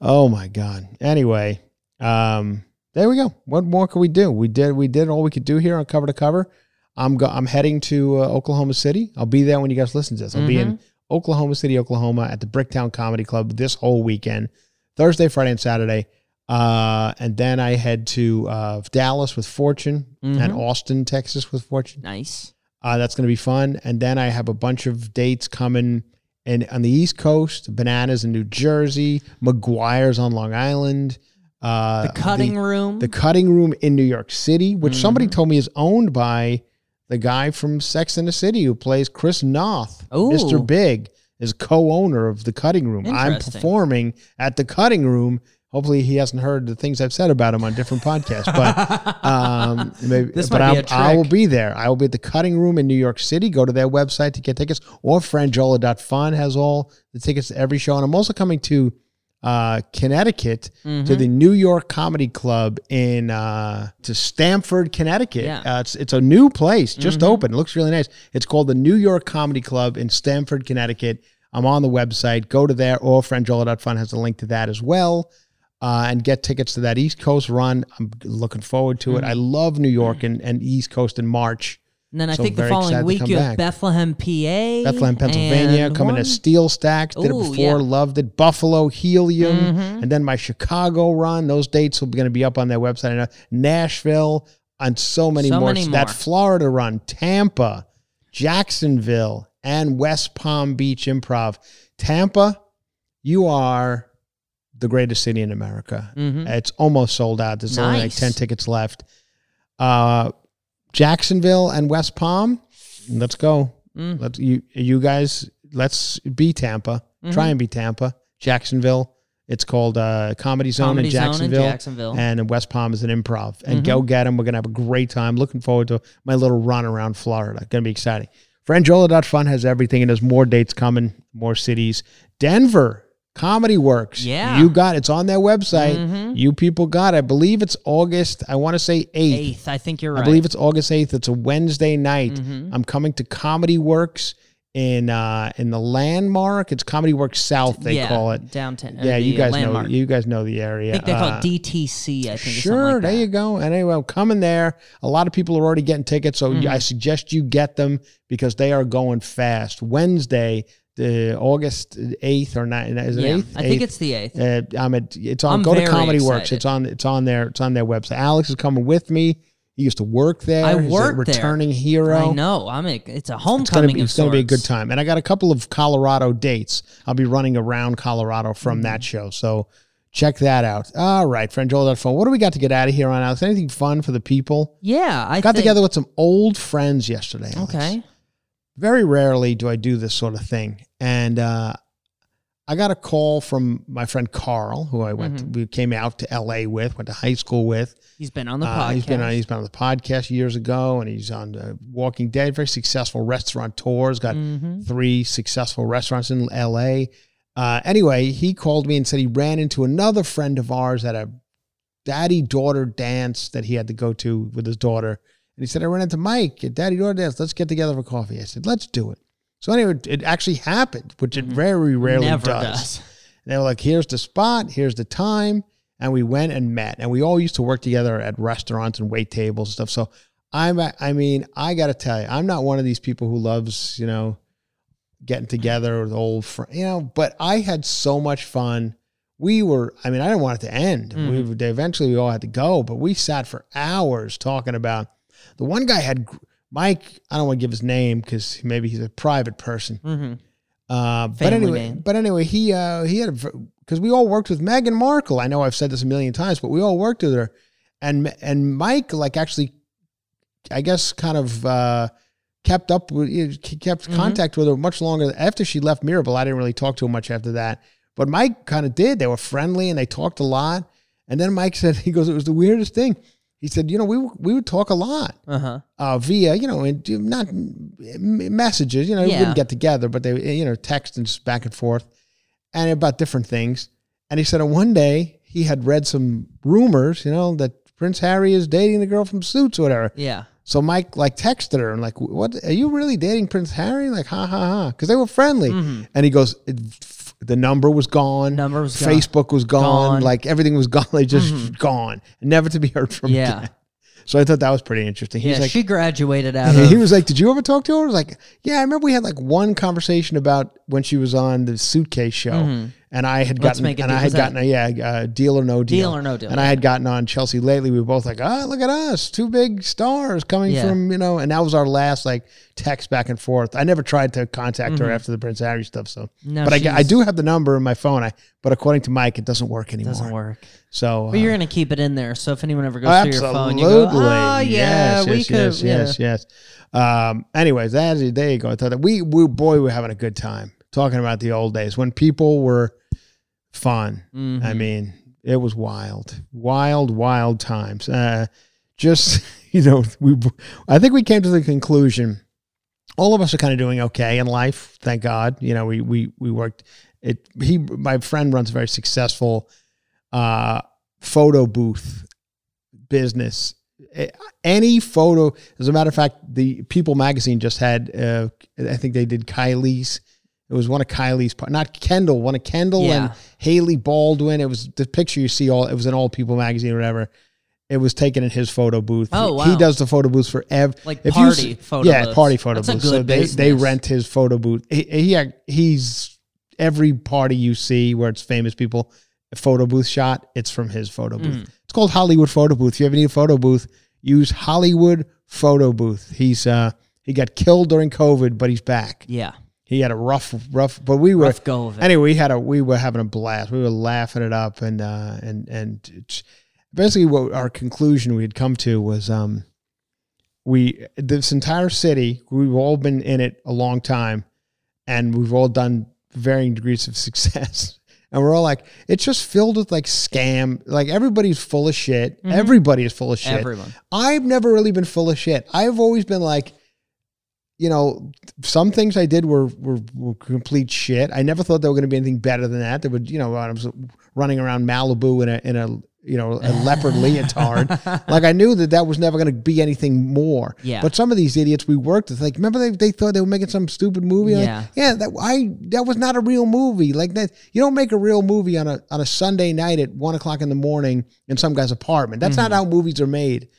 Oh my god. Anyway, um, there we go. What more could we do? We did we did all we could do here on cover to cover. I'm go- I'm heading to uh, Oklahoma City. I'll be there when you guys listen to this. I'll be in Mm-hmm. Oklahoma City, Oklahoma, at the Bricktown Comedy Club this whole weekend, Thursday, Friday, and Saturday. Uh, and then I head to uh, Dallas with Fortune and Mhm. Austin, Texas with Fortune. Nice. Uh, that's going to be fun. And then I have a bunch of dates coming in on the East Coast, Bananas in New Jersey, McGuire's on Long Island, uh, The cutting room. the cutting room in New York City, which somebody Mm-hmm. told me is owned by the guy from Sex and the City who plays Chris Noth. Ooh. Mr. Big is co-owner of the cutting room. I'm performing at the cutting room. Hopefully he hasn't heard the things I've said about him on different podcasts, but um, maybe, This but might be I will be there. I will be at the cutting room in New York City. Go to their website to get tickets, or franjola.fun has all the tickets to every show. And I'm also coming to uh, Connecticut Mm-hmm. to the New York Comedy Club in uh, to Stamford, Connecticut. Yeah. Mm-hmm. Uh, it's it's a new place, just opened. It looks really nice. It's called the New York Comedy Club in Stamford, Connecticut. I'm on the website. Go to there, or franjola.fun has a link to that as well. Uh, and get tickets to that East Coast run. I'm looking forward to it. Mm-hmm. I love New York and, and East Coast in March. And then I so think the very excited following to week come you back. have Bethlehem, PA. Bethlehem, Pennsylvania, and coming one- to Steel Stacks. Did it before, yeah. loved it. Buffalo, Helium, Mhm. and then my Chicago run. Those dates will be going to be up on their website. I know. Nashville, and so many So more. many That more. Florida run, Tampa, Jacksonville, and West Palm Beach Improv. Tampa, you are the greatest city in America. Mhm. It's almost sold out. There's only like Nice. 10 tickets left. Uh, Jacksonville and West Palm, let's go. Mm. Let's you you guys let's be Tampa. Mm-hmm. Try and be Tampa. Jacksonville. It's called uh, Comedy Zone Comedy in Zone in Jacksonville. Jacksonville. And in West Palm is an improv. And Mhm. go get them. We're gonna have a great time. Looking forward to my little run around Florida. Gonna be exciting. Franjola.fun has everything and there's more dates coming, more cities. Denver, Comedy Works. Yeah. You got it's on their website. Mhm. You people got it. I believe it's August, I want to say 8th. Eighth, I think you're right. I believe it's August 8th. It's a Wednesday night. Mhm. I'm coming to Comedy Works in uh in the landmark. It's Comedy Works South, they yeah, call it. downtown. Yeah, you guys uh, landmark. know you guys know the area. I think they call Uh, it DTC. I think. Sure, like there you go. And anyway, I'm coming there. A lot of people are already getting tickets, so Mm-hmm. I suggest you get them because they are going fast. Wednesday, the August eighth or nine, is it Yeah, eighth? I think it's the eighth. Uh, I'm at. It's on. I'm go to Comedy Works. It's on. It's on there. It's on their website. Alex is coming with me. He used to work there. I He's worked there. returning hero. I know. I'm. A, it's a homecoming. It's gonna be a good time. And I got a couple of Colorado dates. I'll be running around Colorado from Mm-hmm. that show. So check that out. All right, franjola.fun. What do we got to get out of here on Alex? Anything fun for the people? Yeah, I got think- together with some old friends yesterday. Alex. Okay. Very rarely do I do this sort of thing, and uh, I got a call from my friend Carl, who I went. Mm-hmm. we came out to L.A. with, went to high school with. He's been on the Uh, podcast. he's been on he's been on the podcast years ago, and he's on uh, Walking Dead. Very successful restaurateur. Got Mhm. three successful restaurants in L.A. Uh, anyway, he called me and said he ran into another friend of ours at a daddy daughter dance that he had to go to with his daughter, and he said I ran into Mike at daddy daughter dance. Let's get together for coffee. I said let's do it. So anyway, it- actually happened, which it very rarely Mm-hmm. Never does. does. And they were like, here's the spot, here's the time. And we went and met. And we all used to work together at restaurants and wait tables and stuff. So I'm, I mean, I got to tell you, I'm not one of these people who loves, you know, getting together with old friends, you know, but I had so much fun. We were, I mean, I didn't want it to end. We Mhm. eventually we all had to go, but we sat for hours talking about the one guy had Mike. I don't want to give his name because maybe he's a private person. hmm Uh, but anyway, name. but anyway, he uh, he had because we all worked with Meghan Markle. I know I've said this a million times, but we all worked with her, and and Mike like actually, I guess, kind of uh, kept up with he kept Mhm. contact with her much longer after she left Mirabel. I didn't really talk to him much after that, but Mike kind of did. They were friendly and they talked a lot. And then Mike said, he goes, it was the weirdest thing. He said, you know, we we would talk a lot Uh huh. uh, via, you know, and not messages. You know, we Yeah. wouldn't get together, but they, you know, text and just back and forth, and about different things. And he said, on one day he had read some rumors, you know, that Prince Harry is dating the girl from Suits or whatever. Yeah. So Mike like texted her and like, "What are you really dating Prince Harry?" Like, ha ha ha, because they were friendly. And he goes, "The number was gone. Mm-hmm. Number was gone. Facebook was gone. Gone. Mm-hmm. Like everything was gone. Like just gone, never to be heard from Yeah. again." So I thought that was pretty interesting. He's yeah. like, she graduated out of. he was like, "Did you ever talk to her?" I was like, "Yeah, I remember we had like one conversation about when she was on the suitcase show, and I had Mm-hmm. Let's gotten make a and deal. I had gotten a yeah, uh, deal or no deal, Deal or No Deal, and I had gotten on Chelsea Lately. We were both like, "Ah, look at us, two big stars coming Yeah. from you know," and that was our last like text back and forth. I never tried to contact her after the Prince Harry stuff, so Mm-hmm. No, but I, I do have the number in my phone. I but according to Mike, it doesn't work anymore. Doesn't work. So, But you're uh, gonna keep it in there, so if anyone ever goes Absolutely. through your phone, you go, "Oh yeah, yes, we yes, could." yes, yeah. yes, yes. Um, anyways, that is, there you go. I thought that we, we, boy, we're having a good time talking about the old days when people were fun. Mm-hmm. I mean, it was wild, wild, wild times. Uh, just, you know, we, I think we came to the conclusion all of us are kind of doing okay in life. Thank God. You know, we, we, we worked it. He, my friend runs a very successful, uh, photo booth business. Any photo, as a matter of fact, the People magazine just had, uh, I think they did Kylie's. It was one of Kylie's, not Kendall, one of Kendall and Hailey Baldwin. It was the picture you see all, it was an all People magazine or whatever. It was taken in his photo booth. Oh, He wow. does the photo booths for every Like if party you, photo Yeah, booths. party photo That's booths. So they they rent his photo booth. He, he he's every party you see where it's famous people a photo booth shot. It's from his photo booth. Mm. It's called Hollywood Photo Booth. If you ever need a photo booth, use Hollywood Photo Booth. He's uh he got killed during COVID, but he's back. Yeah. He had a rough rough, but we were Rough go of it. Anyway, we had a we were having a blast. We were laughing it up, and uh, and and basically what our conclusion we had come to was um, we this entire city we've all been in it a long time, and we've all done varying degrees of success. And we're all like, it's just filled with like scam. Like everybody's full of shit. Everybody is full of shit. Everyone. I've never really been full of shit. I've always been like, you know, some things I did were, were, were complete shit. I never thought there were going to be anything better than that. There would, you know, I was running around Malibu in a, in a, you know, a leopard leotard. Like I knew that that was never going to be anything more. Yeah. But some of these idiots we worked with, like, remember they, they thought they were making some stupid movie? Like, Yeah. yeah. That I that was not a real movie. Like that, you don't make a real movie on a on a Sunday night at one o'clock in the morning in some guy's apartment. That's not mm-hmm. how movies are made.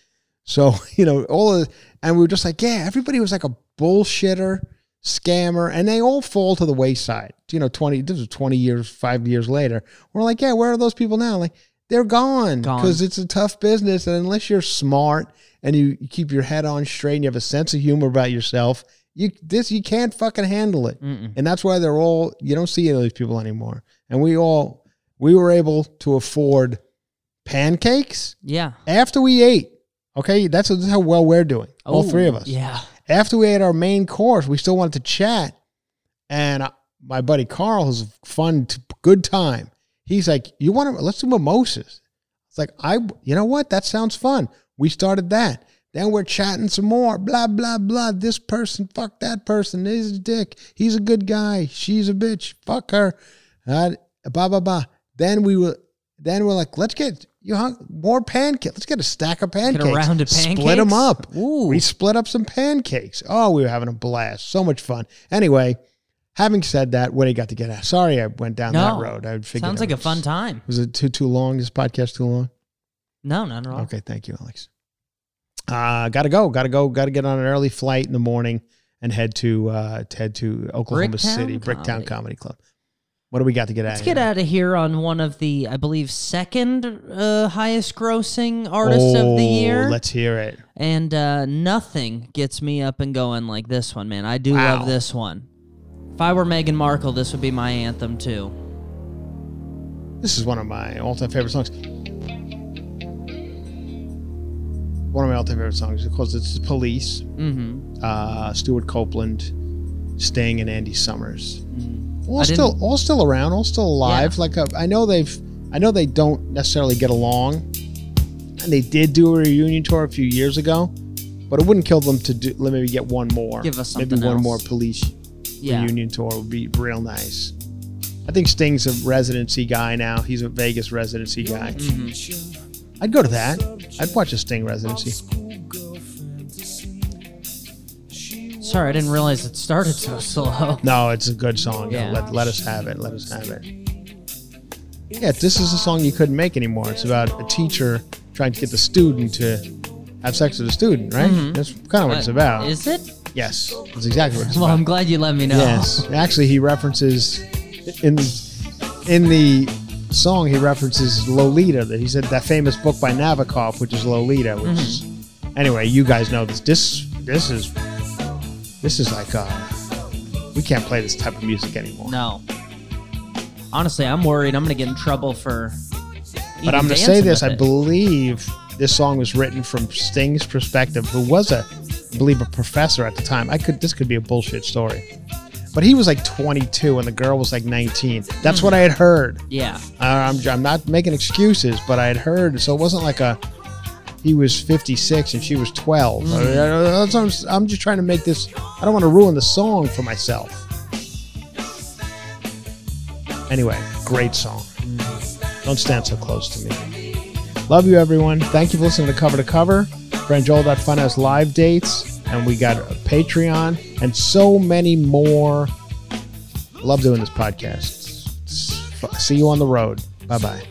So, you know, all of and we were just like, yeah, everybody was like a bullshitter, scammer, and they all fall to the wayside. You know, 20 this was 20 years, 5 years later. We're like, yeah, where are those people now? Like they're gone because it's a tough business and unless you're smart and you, you keep your head on straight and you have a sense of humor about yourself, you this you can't fucking handle it. Mm-mm. And that's why they're all you don't see any of these people anymore. And we all we were able to afford pancakes Yeah. after we ate. Okay, that's, that's how well we're doing. all three of us. Yeah. After we had our main course, we still wanted to chat. And uh, my buddy Carl has fun, good time. He's like, "You want to? Let's do mimosas." It's like I, you know what? That sounds fun. We started that. Then we're chatting some more. Blah blah blah. This person, fuck that person. He's a dick. He's a good guy. She's a bitch. Fuck her. Uh, blah blah blah. Then we were. Then we're like, let's get you hung, more pancakes. Let's get a stack of pancakes. Get a round of pancakes. Split them up. Ooh. We split up some pancakes. Oh, we were having a blast. So much fun. Anyway, having said that, what do you got to get at? Sorry, I went down No. that road. I figured Sounds it like a was- fun time. Was it too too long? This podcast too long? No, not at all. Okay, thank you, Alex. Uh, gotta go. Gotta go. Gotta get on an early flight in the morning and head to uh, to head to Oklahoma Bricktown City, Bricktown Comedy. Comedy Club. What do we got to get at? Let's get out of here on one of the, I believe, second uh, highest grossing artist of the year. Oh, Let's hear it. and uh, nothing gets me up and going like this one, man. I do Wow. love this one. If I were Meghan Markle, this would be my anthem too. This is one of my all-time favorite songs. One of my all-time favorite songs because it's Police, Mm-hmm. uh, Stewart Copeland, Sting, and Andy Summers. All still, all still around, all still alive. Yeah. Like uh, I know they've, I know they don't necessarily get along, And they did do a reunion tour a few years ago, but it wouldn't kill them to do. Let maybe get one more. Give us maybe something one else. more police Yeah. reunion tour would be real nice. I think Sting's a residency guy now. He's a Vegas residency guy. Mm-hmm. I'd go to that. I'd watch a Sting residency. Sorry, I didn't realize it started so slow. No, it's a good song. Yeah. Let, let us have it. Let us have it. Yeah, this is a song you couldn't make anymore. It's about a teacher trying to get the student to have sex with a student, right? That's kind of what it's about. Mm-hmm. Is it? yes, that's exactly what it's Well, about. I'm glad you let me know. Yes, actually, he references in in the song. He references Lolita. That he said that famous book by Nabokov, which is Lolita. Which is anyway, you guys know this. This this is this is like uh, we can't play this type of music anymore. No. Honestly, I'm worried I'm going to get in trouble for. but I'm going to say this: I believe this song was written from Sting's perspective, who was a, I believe, a professor at the time. I could this could be a bullshit story. But he was like 22 and the girl was like 19. That's what I had heard. Yeah. Uh, I'm, I'm not making excuses, but I had heard, so it wasn't like a he was 56 and she was 12. Uh, that's what I'm, just trying to make this. I don't want to ruin the song for myself. Anyway, great song. Don't stand so close to me. Love you, everyone. Thank you for listening to Cover to Cover. Franjola.fun has live dates, and we got a Patreon and so many more. Love doing this podcast. See you on the road. Bye bye.